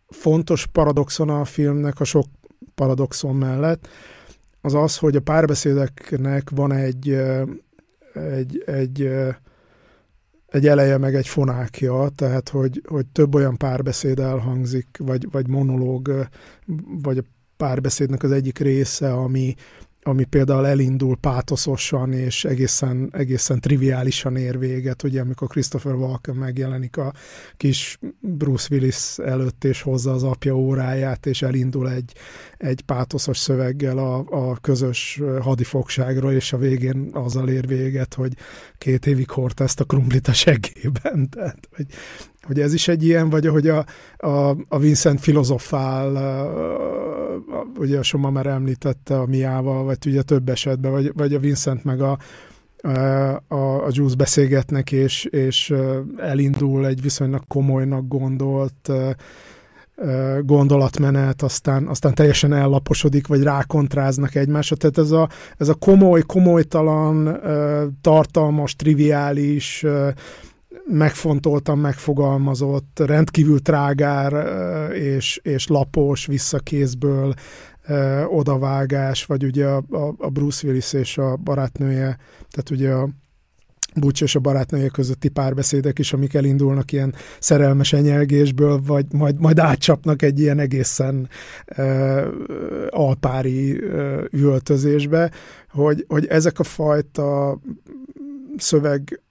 fontos paradoxon a filmnek a sok paradoxon mellett, az az, hogy a párbeszédeknek van egy, egy, egy egy eleje meg egy fonákja, tehát hogy, hogy több olyan párbeszéd elhangzik, vagy, vagy monológ, vagy a párbeszédnek az egyik része, ami, ami például elindul pátoszosan és egészen, egészen triviálisan ér véget, ugye amikor Christopher Walken megjelenik a kis Bruce Willis előtt, és hozza az apja óráját, és elindul egy, egy pátoszos szöveggel a, a közös hadifogságról, és a végén azzal ér véget, hogy két évig hord ezt a krumplit a seggében. Tehát, hogy, hogy ez is egy ilyen, vagy ahogy a, a, a Vincent filozofál, ugye a Soma már említette a Miával, vagy ugye több esetben, vagy, vagy a Vincent meg a, a, a Jules beszélgetnek, és, és elindul egy viszonylag komolynak gondolt gondolatmenet, aztán, aztán teljesen ellaposodik, vagy rákontráznak egymásra. Tehát ez a, ez a komoly, komolytalan, tartalmas, triviális, megfontoltan megfogalmazott, rendkívül trágár és, és lapos, visszakézből odavágás, vagy ugye a, a, Bruce Willis és a barátnője, tehát ugye a Butch és a barátnője közötti párbeszédek is, amik elindulnak ilyen szerelmes enyelgésből, vagy majd, majd átcsapnak egy ilyen egészen uh, alpári uh, üvöltözésbe, hogy, hogy ezek a fajta szöveg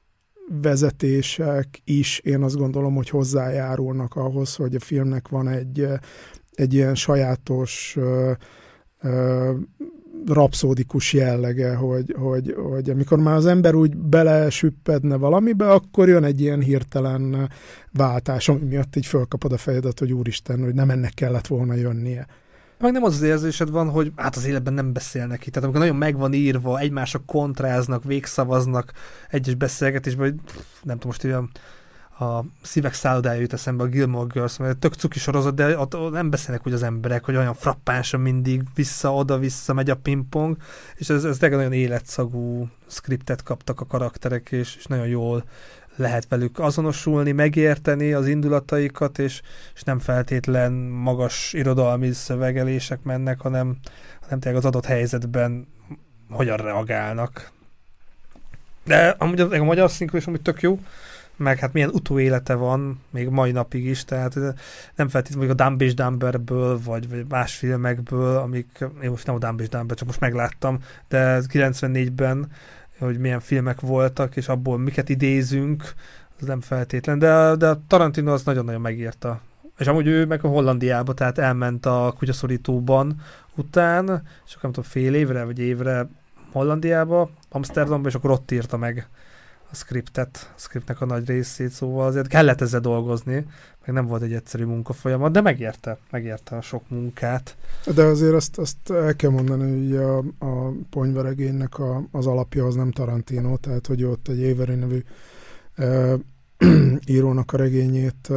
vezetések is én azt gondolom, hogy hozzájárulnak ahhoz, hogy a filmnek van egy, egy ilyen sajátos rapszódikus jellege, hogy, hogy, hogy amikor már az ember úgy belesüppedne valamibe, akkor jön egy ilyen hirtelen váltás, ami miatt így fölkapod a fejedet, hogy úristen, hogy nem ennek kellett volna jönnie. Meg nem az az érzésed van, hogy hát az életben nem beszélnek itt. Tehát amikor nagyon meg van írva, egymásra kontráznak, végszavaznak egyes beszélgetésben, hogy nem tudom, most olyan a szívek szállodája jut eszembe a Gilmore Girls, mert tök cuki sorozat, de ott, nem beszélnek úgy az emberek, hogy olyan frappánsan mindig vissza-oda-vissza megy a pingpong, és ez, ez nagyon életszagú skriptet kaptak a karakterek, és, és nagyon jól lehet velük azonosulni, megérteni az indulataikat, és, és nem feltétlen magas irodalmi szövegelések mennek, hanem, hanem tényleg az adott helyzetben hogyan reagálnak. De amúgy a, magyar szinkron is amúgy tök jó, meg hát milyen utóélete van, még mai napig is, tehát nem feltétlenül a Dumb és Dumberből, vagy, vagy más filmekből, amik, én most nem a Dumb és Dumber, csak most megláttam, de 94-ben hogy milyen filmek voltak, és abból miket idézünk, az nem feltétlen, de, de Tarantino az nagyon-nagyon megírta. És amúgy ő meg a Hollandiába, tehát elment a kutyaszorítóban után, és akkor nem tudom, fél évre, vagy évre Hollandiába, Amsterdamba, és akkor ott írta meg a scriptet, a scriptnek a nagy részét, szóval azért kellett ezzel dolgozni, meg nem volt egy egyszerű munkafolyamat, de megérte, megérte a sok munkát. De azért azt, azt el kell mondani, hogy a, a ponyveregénynek a, az alapja az nem Tarantino, tehát hogy ott egy Éveri nevű e, írónak a regényét, e,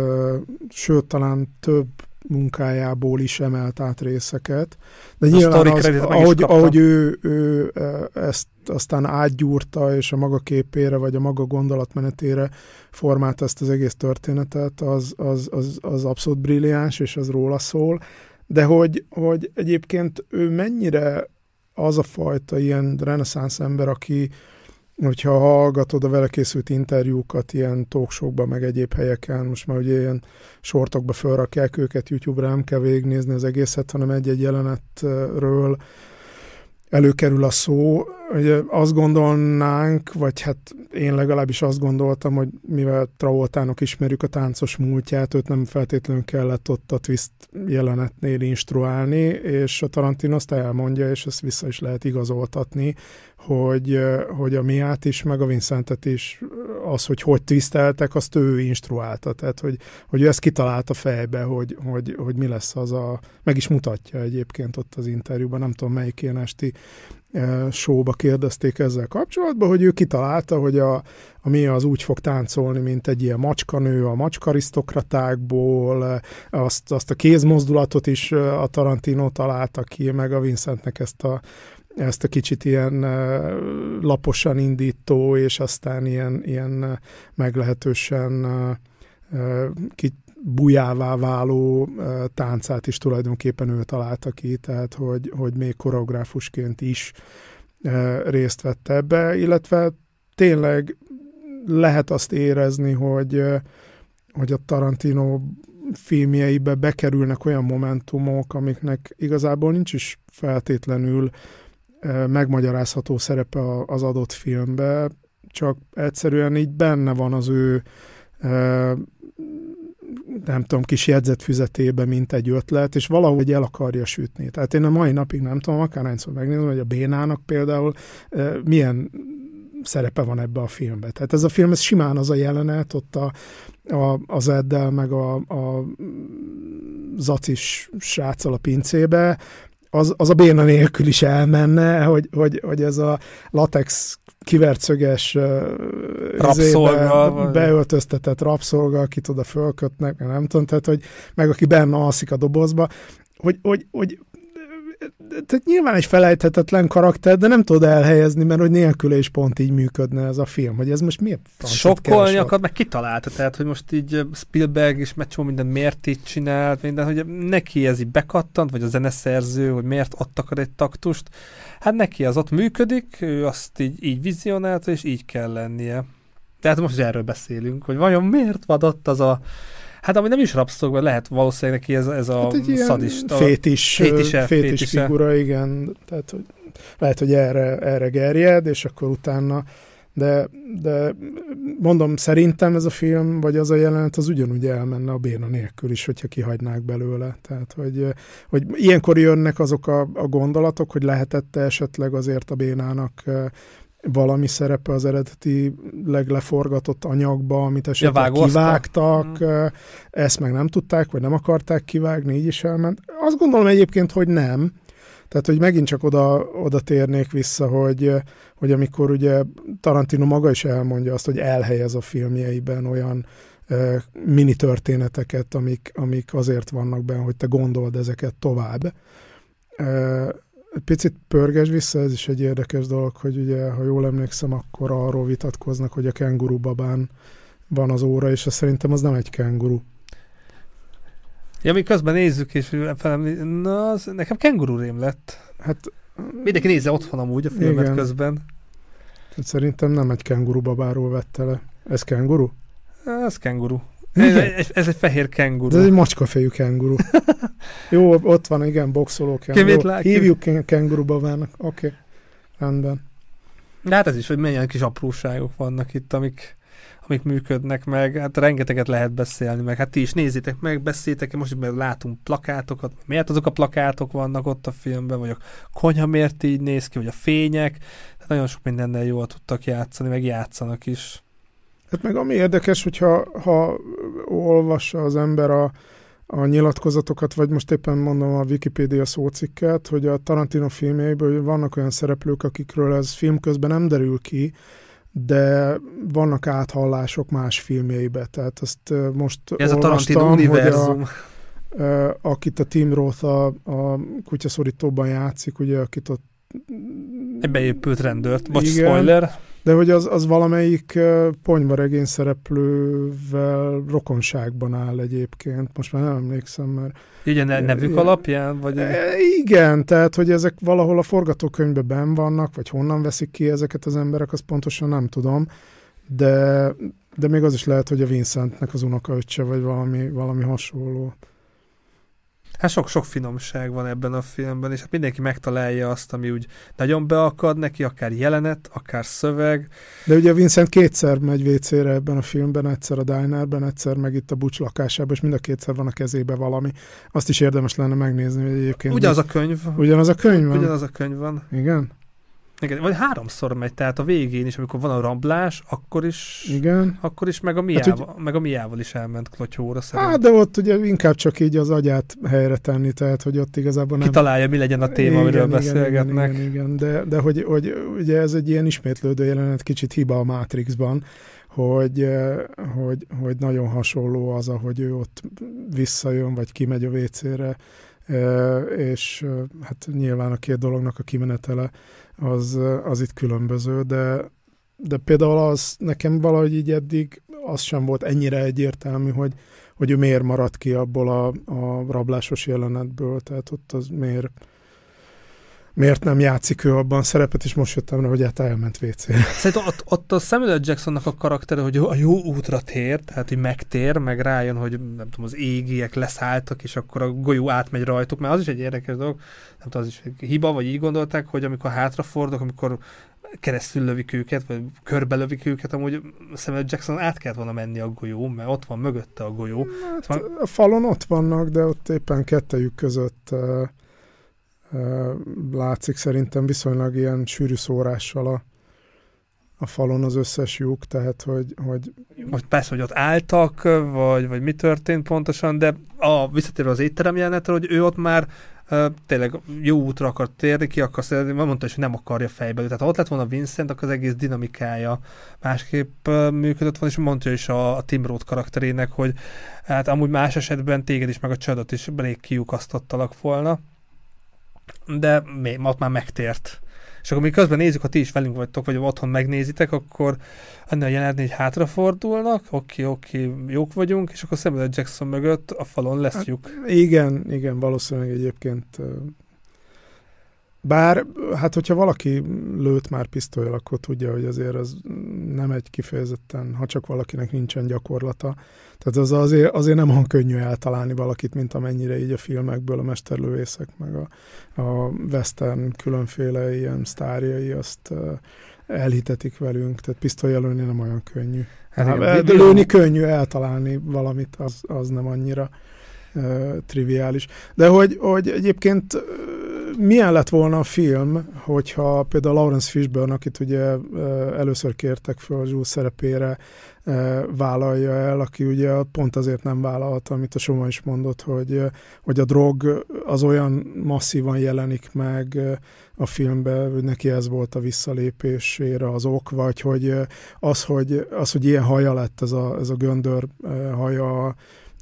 sőt talán több munkájából is emelt át részeket. De a nyilván az, ahogy, ahogy ő, ő ezt aztán átgyúrta, és a maga képére, vagy a maga gondolatmenetére formált ezt az egész történetet, az, az, az, az abszolút brilliáns, és az róla szól. De hogy, hogy egyébként ő mennyire az a fajta ilyen reneszánsz ember, aki, hogyha hallgatod a vele készült interjúkat ilyen talkshowkban, meg egyéb helyeken, most már ugye ilyen sortokba felrakják őket, YouTube-ra nem kell végignézni az egészet, hanem egy-egy jelenetről előkerül a szó, hogy azt gondolnánk, vagy hát én legalábbis azt gondoltam, hogy mivel Travoltának ismerjük a táncos múltját, őt nem feltétlenül kellett ott a twist jelenetnél instruálni, és a Tarantino azt elmondja, és ezt vissza is lehet igazoltatni, hogy, hogy a Miát is, meg a Vincentet is, az, hogy hogy twisteltek, azt ő instruálta. Tehát, hogy, hogy ő ezt kitalálta fejbe, hogy, hogy, hogy mi lesz az a... Meg is mutatja egyébként ott az interjúban, nem tudom melyik ilyen esti showba kérdezték ezzel kapcsolatban, hogy ő kitalálta, hogy a, a mi az úgy fog táncolni, mint egy ilyen macskanő a macskarisztokratákból, azt, azt a kézmozdulatot is a Tarantino találta ki, meg a Vincentnek ezt a ezt a kicsit ilyen laposan indító, és aztán ilyen, ilyen meglehetősen bujává váló táncát is tulajdonképpen ő találta ki, tehát hogy, hogy még koreográfusként is részt vett ebbe, illetve tényleg lehet azt érezni, hogy, hogy a Tarantino filmjeibe bekerülnek olyan momentumok, amiknek igazából nincs is feltétlenül megmagyarázható szerepe az adott filmbe, csak egyszerűen így benne van az ő nem tudom, kis jegyzetfüzetébe, mint egy ötlet, és valahogy el akarja sütni. Tehát én a mai napig nem tudom, akárhányszor megnézem, hogy a Bénának például milyen szerepe van ebbe a filmbe. Tehát ez a film, ez simán az a jelenet, ott a, a, az Eddel, meg a, a zacis sráccal a pincébe, az, az a béna nélkül is elmenne, hogy, hogy, hogy ez a latex kivercöges rabszolga, be, beöltöztetett rabszolga, akit oda fölkötnek, nem tudom, tehát, hogy meg aki benne alszik a dobozba, hogy, hogy, hogy tehát nyilván egy felejthetetlen karakter, de nem tudod elhelyezni, mert hogy nélküle is pont így működne ez a film, hogy ez most miért Sokkolni akar, meg kitalálta, tehát hogy most így Spielberg is meg minden miért így csinált, minden, hogy neki ez így bekattant, vagy a zeneszerző, hogy miért ott akar egy taktust, hát neki az ott működik, ő azt így, így vizionálta, és így kell lennie. Tehát most erről beszélünk, hogy vajon miért van ott az a Hát ami nem is rabszolga, lehet valószínűleg neki ez, ez a hát egy szadista. Fétis, fétise, fétis fétise. figura, igen. Tehát hogy lehet, hogy erre, erre gerjed, és akkor utána de, de mondom, szerintem ez a film, vagy az a jelenet, az ugyanúgy elmenne a béna nélkül is, hogyha kihagynák belőle. Tehát, hogy, hogy ilyenkor jönnek azok a, a gondolatok, hogy lehetette esetleg azért a bénának valami szerepe az eredeti legleforgatott anyagba, amit esetleg ja, kivágtak, mm. ezt meg nem tudták, vagy nem akarták kivágni, így is elment. Azt gondolom egyébként, hogy nem. Tehát, hogy megint csak oda, oda térnék vissza, hogy, hogy amikor ugye Tarantino maga is elmondja azt, hogy elhelyez a filmjeiben olyan uh, mini történeteket, amik, amik azért vannak benne, hogy te gondold ezeket tovább. Uh, picit pörges vissza, ez is egy érdekes dolog, hogy ugye, ha jól emlékszem, akkor arról vitatkoznak, hogy a kenguru babán van az óra, és szerintem az nem egy kenguru. Ja, mi közben nézzük, és felem, na, az, nekem kenguru rém lett. Hát, Mindenki nézze otthon amúgy a filmet igen. közben. Hát szerintem nem egy kenguru babáról vette le. Ez kenguru? Ez kenguru. Ez, ez, ez egy fehér kenguru. Ez egy macskafejű kenguru. Jó, ott van, igen, boxoló kenguru. Lá, Hívjuk ki... kenguruba vannak. Oké, okay. rendben. De hát ez is, hogy milyen kis apróságok vannak itt, amik, amik működnek meg. Hát rengeteget lehet beszélni meg. Hát ti is nézzétek meg, beszéltek, most mert látunk plakátokat. Miért azok a plakátok vannak ott a filmben, vagy a konyha miért így néz ki, vagy a fények. Hát nagyon sok mindennel jól tudtak játszani, meg játszanak is. Hát meg ami érdekes, hogyha ha olvassa az ember a, a nyilatkozatokat, vagy most éppen mondom a Wikipédia szócikket, hogy a Tarantino filmjeiből vannak olyan szereplők, akikről ez film közben nem derül ki, de vannak áthallások más filmjeibe. Tehát ezt most Ez a Tarantino univerzum. A, akit a Tim Roth a, a kutyaszorítóban játszik, ugye, akit ott egy beépült rendőrt. Igen, spoiler. De hogy az, az valamelyik ponyvaregény szereplővel rokonságban áll egyébként. Most már nem emlékszem, mert... A nevük ilyen, alapján? Vagy... Igen, tehát, hogy ezek valahol a forgatókönyvben ben vannak, vagy honnan veszik ki ezeket az emberek, azt pontosan nem tudom. De, de még az is lehet, hogy a Vincentnek az unokaöccse, vagy valami, valami hasonló. Hát sok-sok finomság van ebben a filmben, és hát mindenki megtalálja azt, ami úgy nagyon beakad neki, akár jelenet, akár szöveg. De ugye Vincent kétszer megy WC-re ebben a filmben, egyszer a dinerben, egyszer meg itt a bucs lakásában, és mind a kétszer van a kezébe valami. Azt is érdemes lenne megnézni, hogy egyébként... Ugyanaz a könyv. Ugyanaz a könyv van? Ugyanaz a könyv van. Igen? Igen, vagy háromszor megy, tehát a végén is, amikor van a rablás, akkor is, Igen. akkor is meg a miával, hát, meg a miával is elment klotyóra szerintem. Hát, de ott ugye inkább csak így az agyát helyre tenni, tehát hogy ott igazából nem... Kitalálja, mi legyen a téma, igen, amiről igen, beszélgetnek. Igen, igen, igen, de, de hogy, hogy ugye ez egy ilyen ismétlődő jelenet, kicsit hiba a Matrixban, hogy, eh, hogy, hogy nagyon hasonló az, ahogy ő ott visszajön, vagy kimegy a WC-re, eh, és eh, hát nyilván a két dolognak a kimenetele az, az itt különböző, de, de például az nekem valahogy így eddig az sem volt ennyire egyértelmű, hogy, hogy ő miért maradt ki abból a, a rablásos jelenetből, tehát ott az miért, miért nem játszik ő abban szerepet, és most jöttem rá, hogy hát elment wc Szerintem ott, ott a Samuel Jacksonnak a karaktere, hogy a jó útra tér, tehát hogy megtér, meg rájön, hogy nem tudom, az égiek leszálltak, és akkor a golyó átmegy rajtuk, mert az is egy érdekes dolog, nem tudom, az is hiba, vagy így gondolták, hogy amikor hátrafordok, amikor keresztül lövik őket, vagy körbe lövik őket, amúgy Samuel Jackson át kellett volna menni a golyó, mert ott van mögötte a golyó. Hát, szóval... A falon ott vannak, de ott éppen kettejük között uh, látszik szerintem viszonylag ilyen sűrű szórással a, a falon az összes lyuk, tehát hogy, hogy... Most persze, hogy ott álltak, vagy, vagy mi történt pontosan, de a, visszatérve az étterem jelenetre, hogy ő ott már tényleg jó útra akar térni, ki akar szeretni, mondta hogy nem akarja fejbe. Tehát ha ott lett volna Vincent, akkor az egész dinamikája másképp működött volna, és mondta is a, a Tim Roth karakterének, hogy hát amúgy más esetben téged is, meg a csadot is elég kiukasztottalak volna. De még, ott már megtért. És akkor mi közben nézzük, ha ti is velünk vagytok, vagy otthon megnézitek, akkor ennél jelenetni, hogy hátrafordulnak, oké, oké, jók vagyunk, és akkor Samuel Jackson mögött a falon lesz. Hát, igen, igen, valószínűleg egyébként bár, hát hogyha valaki lőtt már pisztolyjal, akkor tudja, hogy azért az nem egy kifejezetten, ha csak valakinek nincsen gyakorlata. Tehát az azért, azért nem olyan könnyű eltalálni valakit, mint amennyire így a filmekből a mesterlövészek, meg a, a western különféle ilyen sztárjai azt elhitetik velünk, tehát pisztolyjal lőni nem olyan könnyű. Hát de lőni könnyű, eltalálni valamit, az, az nem annyira triviális. De hogy, hogy egyébként milyen lett volna a film, hogyha például Lawrence Fishburne, akit ugye először kértek föl a Jules szerepére, vállalja el, aki ugye pont azért nem vállalta, amit a Soma is mondott, hogy, hogy a drog az olyan masszívan jelenik meg a filmben, hogy neki ez volt a visszalépésére az ok, vagy hogy az, hogy, az, hogy ilyen haja lett ez a, ez a göndör haja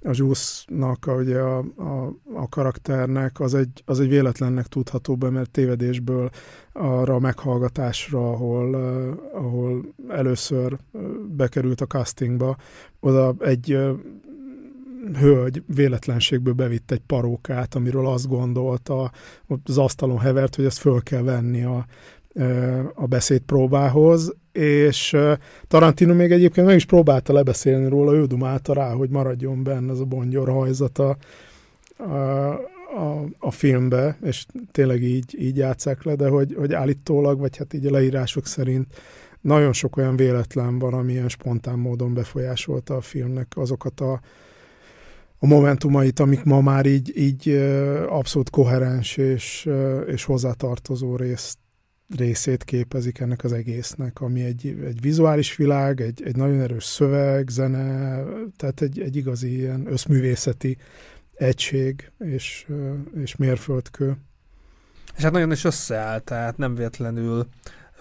a Zsusznak, ugye a, a, a karakternek, az egy, az egy véletlennek tudható be, mert tévedésből arra a meghallgatásra, ahol, ahol először bekerült a castingba, oda egy uh, hölgy véletlenségből bevitt egy parókát, amiről azt gondolta, az asztalon hevert, hogy ezt föl kell venni a, a beszédpróbához, és Tarantino még egyébként meg is próbálta lebeszélni róla, ő dumálta rá, hogy maradjon benne az a bongyor hajzata a, a, a filmbe, és tényleg így, így játszák le, de hogy, hogy állítólag, vagy hát így a leírások szerint nagyon sok olyan véletlen van, ami spontán módon befolyásolta a filmnek azokat a, a momentumait, amik ma már így, így abszolút koherens és, és hozzátartozó részt részét képezik ennek az egésznek, ami egy, egy vizuális világ, egy, egy nagyon erős szöveg, zene, tehát egy, egy igazi ilyen összművészeti egység és, és mérföldkő. És hát nagyon is összeáll, tehát nem véletlenül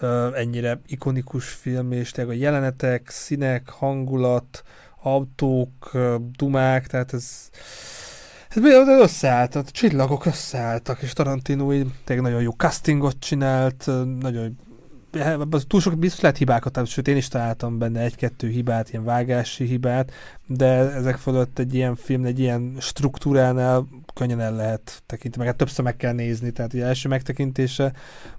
uh, ennyire ikonikus film, és tényleg a jelenetek, színek, hangulat, autók, uh, dumák, tehát ez ez összeállt, a csillagok összeálltak, és Tarantino így tényleg nagyon jó castingot csinált, nagyon túl sok biztos lehet hibákat, sőt én is találtam benne egy-kettő hibát, ilyen vágási hibát, de ezek fölött egy ilyen film, egy ilyen struktúránál könnyen el lehet tekinteni, meg hát többször meg kell nézni, tehát ugye első megtekintése,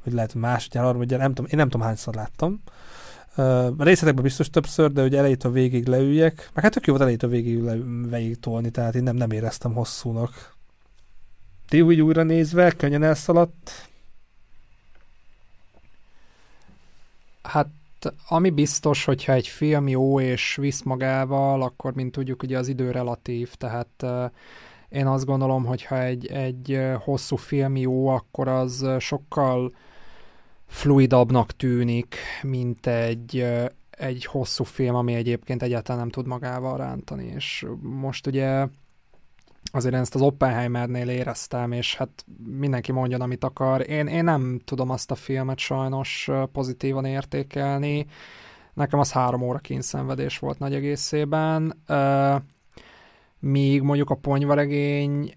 vagy lehet másodjára, harmadjára, nem tudom, én nem tudom hányszor láttam, Uh, részletekben biztos többször, de hogy elejét a végig leüljek, meg hát tök jó volt elejét a végig, le, végig tolni, tehát én nem, nem éreztem hosszúnak. Ti úgy újra nézve, könnyen elszaladt? Hát ami biztos, hogyha egy film jó és visz magával, akkor, mint tudjuk, ugye az idő relatív, tehát uh, én azt gondolom, hogyha egy, egy hosszú film jó, akkor az sokkal fluidabbnak tűnik, mint egy, egy hosszú film, ami egyébként egyáltalán nem tud magával rántani, és most ugye azért ezt az Oppenheimernél éreztem, és hát mindenki mondjon, amit akar. Én, én nem tudom azt a filmet sajnos pozitívan értékelni. Nekem az három óra kényszenvedés volt nagy egészében míg mondjuk a ponyvaregény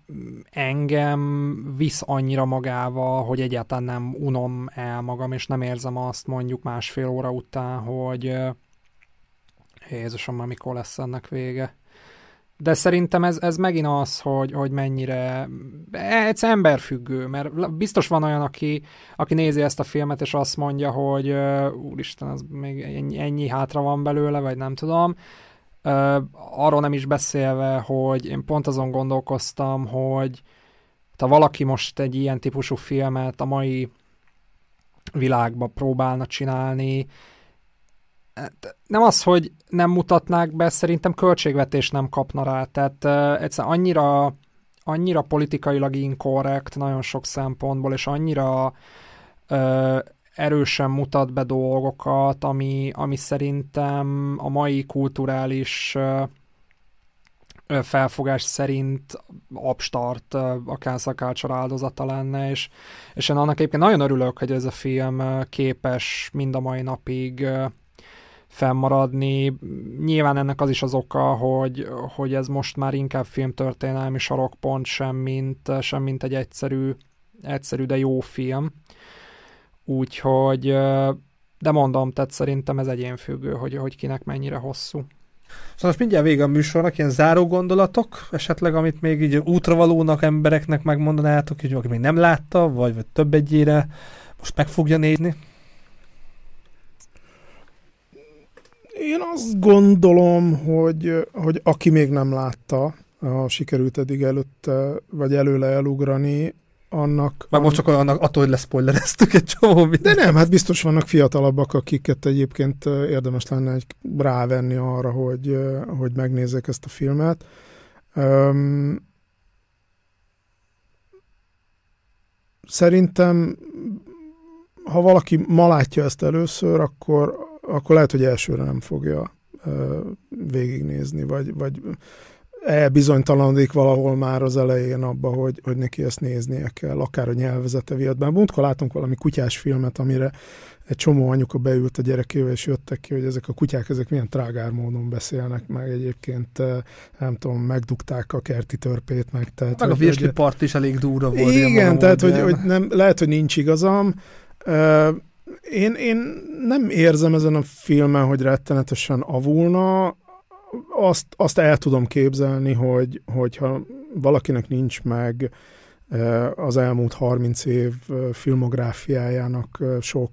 engem visz annyira magával, hogy egyáltalán nem unom el magam, és nem érzem azt mondjuk másfél óra után, hogy Jézusom, már mikor lesz ennek vége. de szerintem ez, ez megint az, hogy, hogy mennyire ez emberfüggő, mert biztos van olyan, aki, aki nézi ezt a filmet, és azt mondja, hogy úristen, az még ennyi, ennyi hátra van belőle, vagy nem tudom. Arról nem is beszélve, hogy én pont azon gondolkoztam, hogy ha valaki most egy ilyen típusú filmet a mai világba próbálna csinálni, hát nem az, hogy nem mutatnák be, szerintem költségvetés nem kapna rá. Tehát uh, egyszerűen annyira, annyira politikailag inkorrekt nagyon sok szempontból, és annyira uh, erősen mutat be dolgokat, ami, ami szerintem a mai kulturális felfogás szerint abstart a cancel culture áldozata lenne, és, és én annak egyébként nagyon örülök, hogy ez a film képes mind a mai napig fennmaradni. Nyilván ennek az is az oka, hogy, hogy ez most már inkább filmtörténelmi sarokpont, sem mint, sem mint egy egyszerű, egyszerű, de jó film. Úgyhogy, de mondom, tehát szerintem ez egyénfüggő, hogy, hogy kinek mennyire hosszú. Szóval most mindjárt vége a műsornak, ilyen záró gondolatok, esetleg, amit még így útravalónak embereknek megmondanátok, hogy aki még nem látta, vagy, vagy több egyére most meg fogja nézni? Én azt gondolom, hogy, hogy aki még nem látta, ha sikerült eddig előtte, vagy előle elugrani, annak... Már most csak annak, attól, hogy leszpoilereztük egy csomó mindent. De nem, hát biztos vannak fiatalabbak, akiket egyébként érdemes lenne egy rávenni arra, hogy, hogy megnézzék ezt a filmet. Um, szerintem, ha valaki ma látja ezt először, akkor, akkor lehet, hogy elsőre nem fogja uh, végignézni, vagy, vagy bizonytalanodik valahol már az elején abba, hogy, hogy neki ezt néznie kell, akár a nyelvezete miatt. Múltkor látunk valami kutyás filmet, amire egy csomó anyuka beült a gyerekével, és jöttek ki, hogy ezek a kutyák, ezek milyen trágár módon beszélnek, meg egyébként nem tudom, megdugták a kerti törpét, meg. Tehát, meg a virsli part is elég durva volt. Igen, tehát hogy, hogy nem, lehet, hogy nincs igazam. Én, én nem érzem ezen a filmen, hogy rettenetesen avulna, azt, azt el tudom képzelni, hogy, hogyha valakinek nincs meg az elmúlt 30 év filmográfiájának sok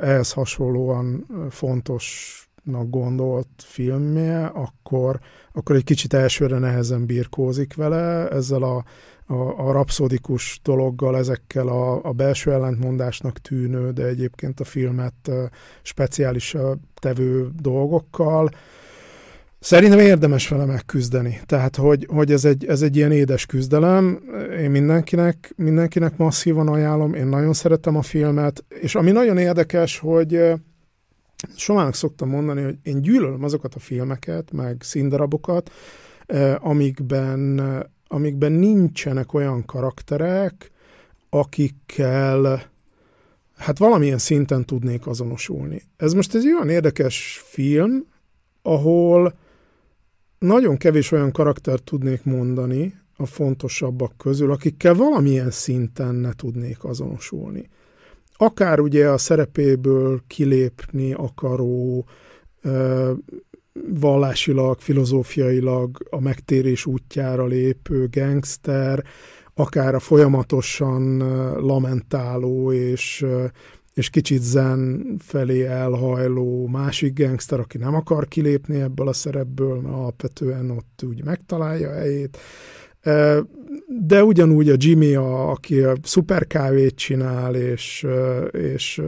ehhez hasonlóan fontosnak gondolt filmje, akkor, akkor egy kicsit elsőre nehezen birkózik vele, ezzel a, a, a rapszodikus dologgal, ezekkel a, a belső ellentmondásnak tűnő, de egyébként a filmet speciális tevő dolgokkal, Szerintem érdemes vele megküzdeni. Tehát, hogy, hogy ez, egy, ez egy ilyen édes küzdelem. Én mindenkinek, mindenkinek masszívan ajánlom. Én nagyon szeretem a filmet. És ami nagyon érdekes, hogy somának szoktam mondani, hogy én gyűlölöm azokat a filmeket, meg színdarabokat, amikben, amikben nincsenek olyan karakterek, akikkel hát valamilyen szinten tudnék azonosulni. Ez most egy olyan érdekes film, ahol nagyon kevés olyan karaktert tudnék mondani a fontosabbak közül, akikkel valamilyen szinten ne tudnék azonosulni. Akár ugye a szerepéből kilépni akaró, vallásilag, filozófiailag a megtérés útjára lépő gangster, akár a folyamatosan lamentáló és és kicsit zen felé elhajló másik gangster, aki nem akar kilépni ebből a szerepből, mert alapvetően ott úgy megtalálja a helyét. De ugyanúgy a Jimmy, a, aki a szuper kávét csinál, és, és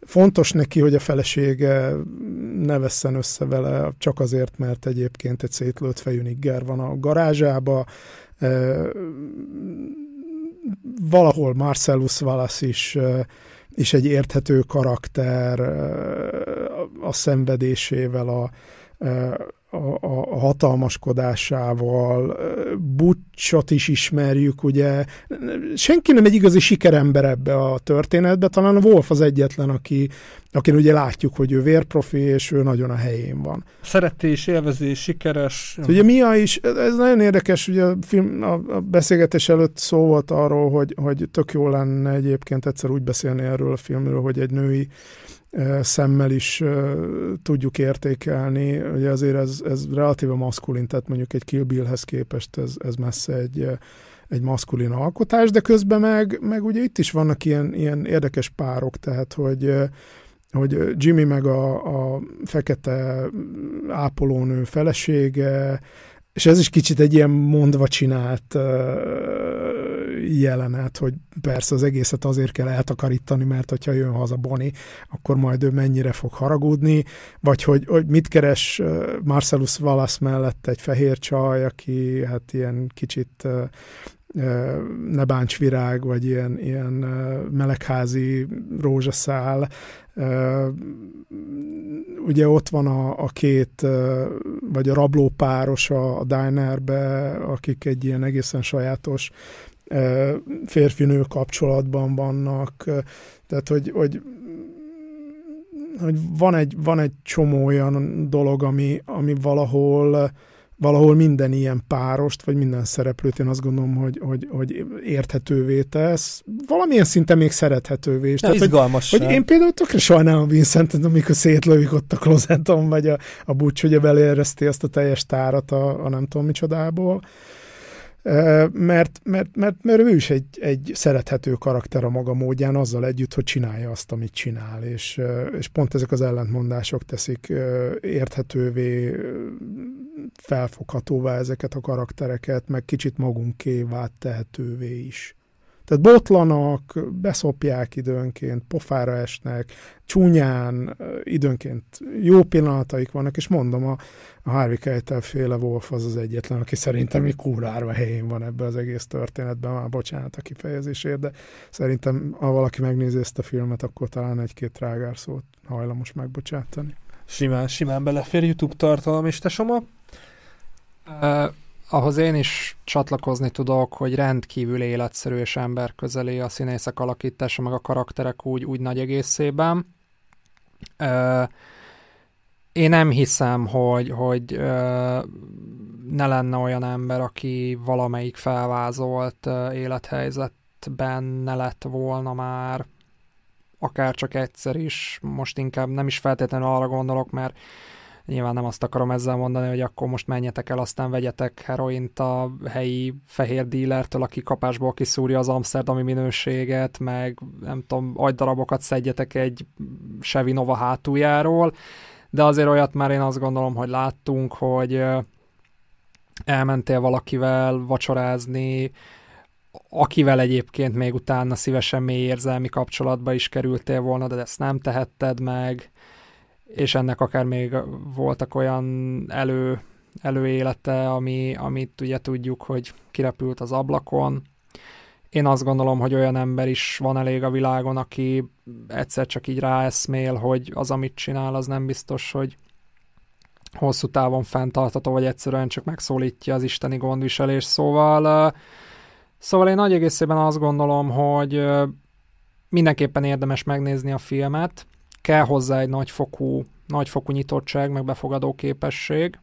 fontos neki, hogy a felesége ne vesszen össze vele, csak azért, mert egyébként egy szétlőtt fejű nigger van a garázsába. Valahol Marcellus Wallace is és egy érthető karakter a szenvedésével, a, a, a hatalmaskodásával, Butchot is ismerjük, ugye, senki nem egy igazi sikerember ebbe a történetbe, talán a Wolf az egyetlen, aki, akin ugye látjuk, hogy ő vérprofi, és ő nagyon a helyén van. Szeretés, élvezés, sikeres. Ugye Mia is, ez nagyon érdekes, ugye a, film, a, a beszélgetés előtt szó volt arról, hogy, hogy tök jó lenne egyébként egyszer úgy beszélni erről a filmről, hogy egy női szemmel is tudjuk értékelni. Ugye azért ez, ez relatíve maszkulin, tehát mondjuk egy Kill Billhez képest ez, ez messze egy, egy maszkulin alkotás, de közben meg, meg ugye itt is vannak ilyen, ilyen érdekes párok, tehát hogy hogy Jimmy meg a, a fekete ápolónő felesége, és ez is kicsit egy ilyen mondva csinált jelenet, hogy persze az egészet azért kell eltakarítani, mert hogyha jön haza Boni, akkor majd ő mennyire fog haragudni, vagy hogy, hogy mit keres Marcellus Wallace mellett egy fehér csaj, aki hát ilyen kicsit ne bánts virág, vagy ilyen, ilyen melegházi rózsaszál. Ugye ott van a, a két, vagy a rablópáros a, a dinerbe, akik egy ilyen egészen sajátos férfinő kapcsolatban vannak. Tehát, hogy, hogy hogy van egy, van egy csomó olyan dolog, ami, ami valahol valahol minden ilyen párost, vagy minden szereplőt én azt gondolom, hogy, hogy, hogy érthetővé tesz, valamilyen szinten még szerethetővé is. Ja, Tehát, hogy, hogy én például tökre sajnálom Vincentet, amikor szétlövik ott a klozeton, vagy a, a bucs, hogy belérezti azt a teljes tárat a, a nem tudom micsodából. Mert, mert, mert, mert ő is egy, egy szerethető karakter a maga módján, azzal együtt, hogy csinálja azt, amit csinál, és, és pont ezek az ellentmondások teszik érthetővé, felfoghatóvá ezeket a karaktereket, meg kicsit magunkévá tehetővé is. Tehát botlanak, beszopják időnként, pofára esnek, csúnyán, időnként jó pillanataik vannak, és mondom, a, a Harvey Keitel féle Wolf az az egyetlen, aki szerintem egy kurárva helyén van ebbe az egész történetben, már bocsánat a kifejezésért, de szerintem ha valaki megnézi ezt a filmet, akkor talán egy-két trágár szót hajlamos megbocsátani. Simán, simán belefér YouTube tartalom, és te Soma? Uh, ahhoz én is csatlakozni tudok, hogy rendkívül életszerű és emberközeli a színészek alakítása, meg a karakterek úgy, úgy nagy egészében. Uh, én nem hiszem, hogy, hogy uh, ne lenne olyan ember, aki valamelyik felvázolt uh, élethelyzetben ne lett volna már, akár csak egyszer is, most inkább nem is feltétlenül arra gondolok, mert Nyilván nem azt akarom ezzel mondani, hogy akkor most menjetek el, aztán vegyetek heroint a helyi fehér dílertől, aki kapásból kiszúrja az amsterdami minőséget, meg nem tudom, agydarabokat szedjetek egy Chevy Nova hátuljáról, de azért olyat már én azt gondolom, hogy láttunk, hogy elmentél valakivel vacsorázni, akivel egyébként még utána szívesen mély érzelmi kapcsolatba is kerültél volna, de ezt nem tehetted meg, és ennek akár még voltak olyan elő, előélete, ami, amit ugye tudjuk, hogy kirepült az ablakon. Én azt gondolom, hogy olyan ember is van elég a világon, aki egyszer csak így ráeszmél, hogy az, amit csinál, az nem biztos, hogy hosszú távon fenntartató, vagy egyszerűen csak megszólítja az isteni gondviselés. Szóval, szóval én nagy egészében azt gondolom, hogy mindenképpen érdemes megnézni a filmet, kell hozzá egy nagyfokú, nagyfokú nyitottság, meg befogadó képesség,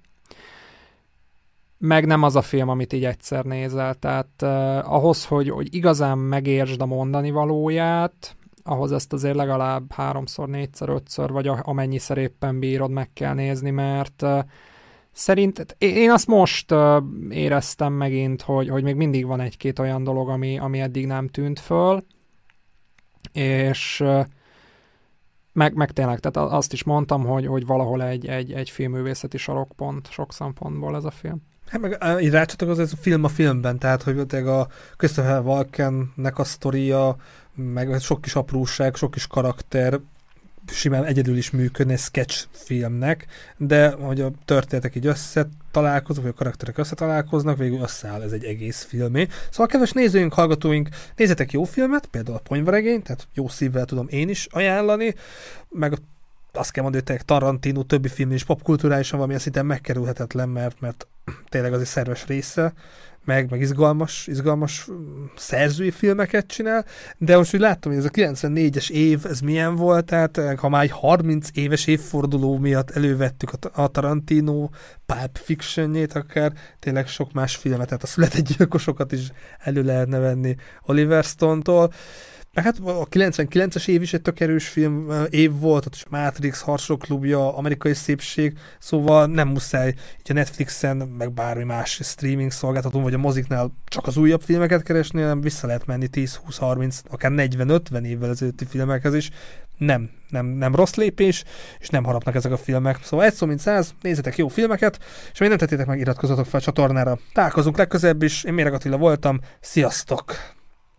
meg nem az a film, amit így egyszer nézel. Tehát uh, ahhoz, hogy, hogy igazán megértsd a mondani valóját, ahhoz ezt azért legalább háromszor, négyszer, ötször, vagy amennyiszer éppen bírod, meg kell nézni, mert uh, szerint én azt most uh, éreztem megint, hogy, hogy még mindig van egy-két olyan dolog, ami, ami eddig nem tűnt föl, és uh, meg, meg tényleg, tehát azt is mondtam, hogy, hogy valahol egy, egy, egy filmművészeti sarokpont sok szempontból ez a film. Hát meg így rácsatlakoz ez a film a filmben, tehát hogy a Christopher Walkennek a sztoria, meg sok kis apróság, sok kis karakter, simán egyedül is működni egy sketch filmnek, de hogy a történetek így összetalálkoznak, vagy a karakterek összetalálkoznak, végül összeáll ez egy egész filmé. Szóval kedves nézőink, hallgatóink, nézzetek jó filmet, például a Ponyvaregény, tehát jó szívvel tudom én is ajánlani, meg azt kell mondani, hogy Tarantino többi film is popkulturálisan valami szinte megkerülhetetlen, mert, mert tényleg az egy szerves része meg, meg izgalmas, izgalmas mm, szerzői filmeket csinál, de most úgy láttam, hogy ez a 94-es év, ez milyen volt, tehát eh, ha már egy 30 éves évforduló miatt elővettük a, Tarantino Pulp Fiction-jét, akár tényleg sok más filmet, tehát a született gyilkosokat is elő lehetne venni Oliver Stone-tól, meg hát a 99-es év is egy tök erős film év volt, ott is Matrix, Harcoló klubja, Amerikai szépség, szóval nem muszáj így a Netflixen, meg bármi más streaming szolgáltatón, vagy a moziknál csak az újabb filmeket keresni, hanem vissza lehet menni 10-20-30, akár 40-50 évvel ezelőtti filmekhez is. Nem, nem, nem rossz lépés, és nem harapnak ezek a filmek. Szóval egy szó, mint száz, nézzetek jó filmeket, és még nem tettétek meg, iratkozzatok fel a csatornára. Találkozunk legközelebb is, én Méreg Attila voltam, sziasztok!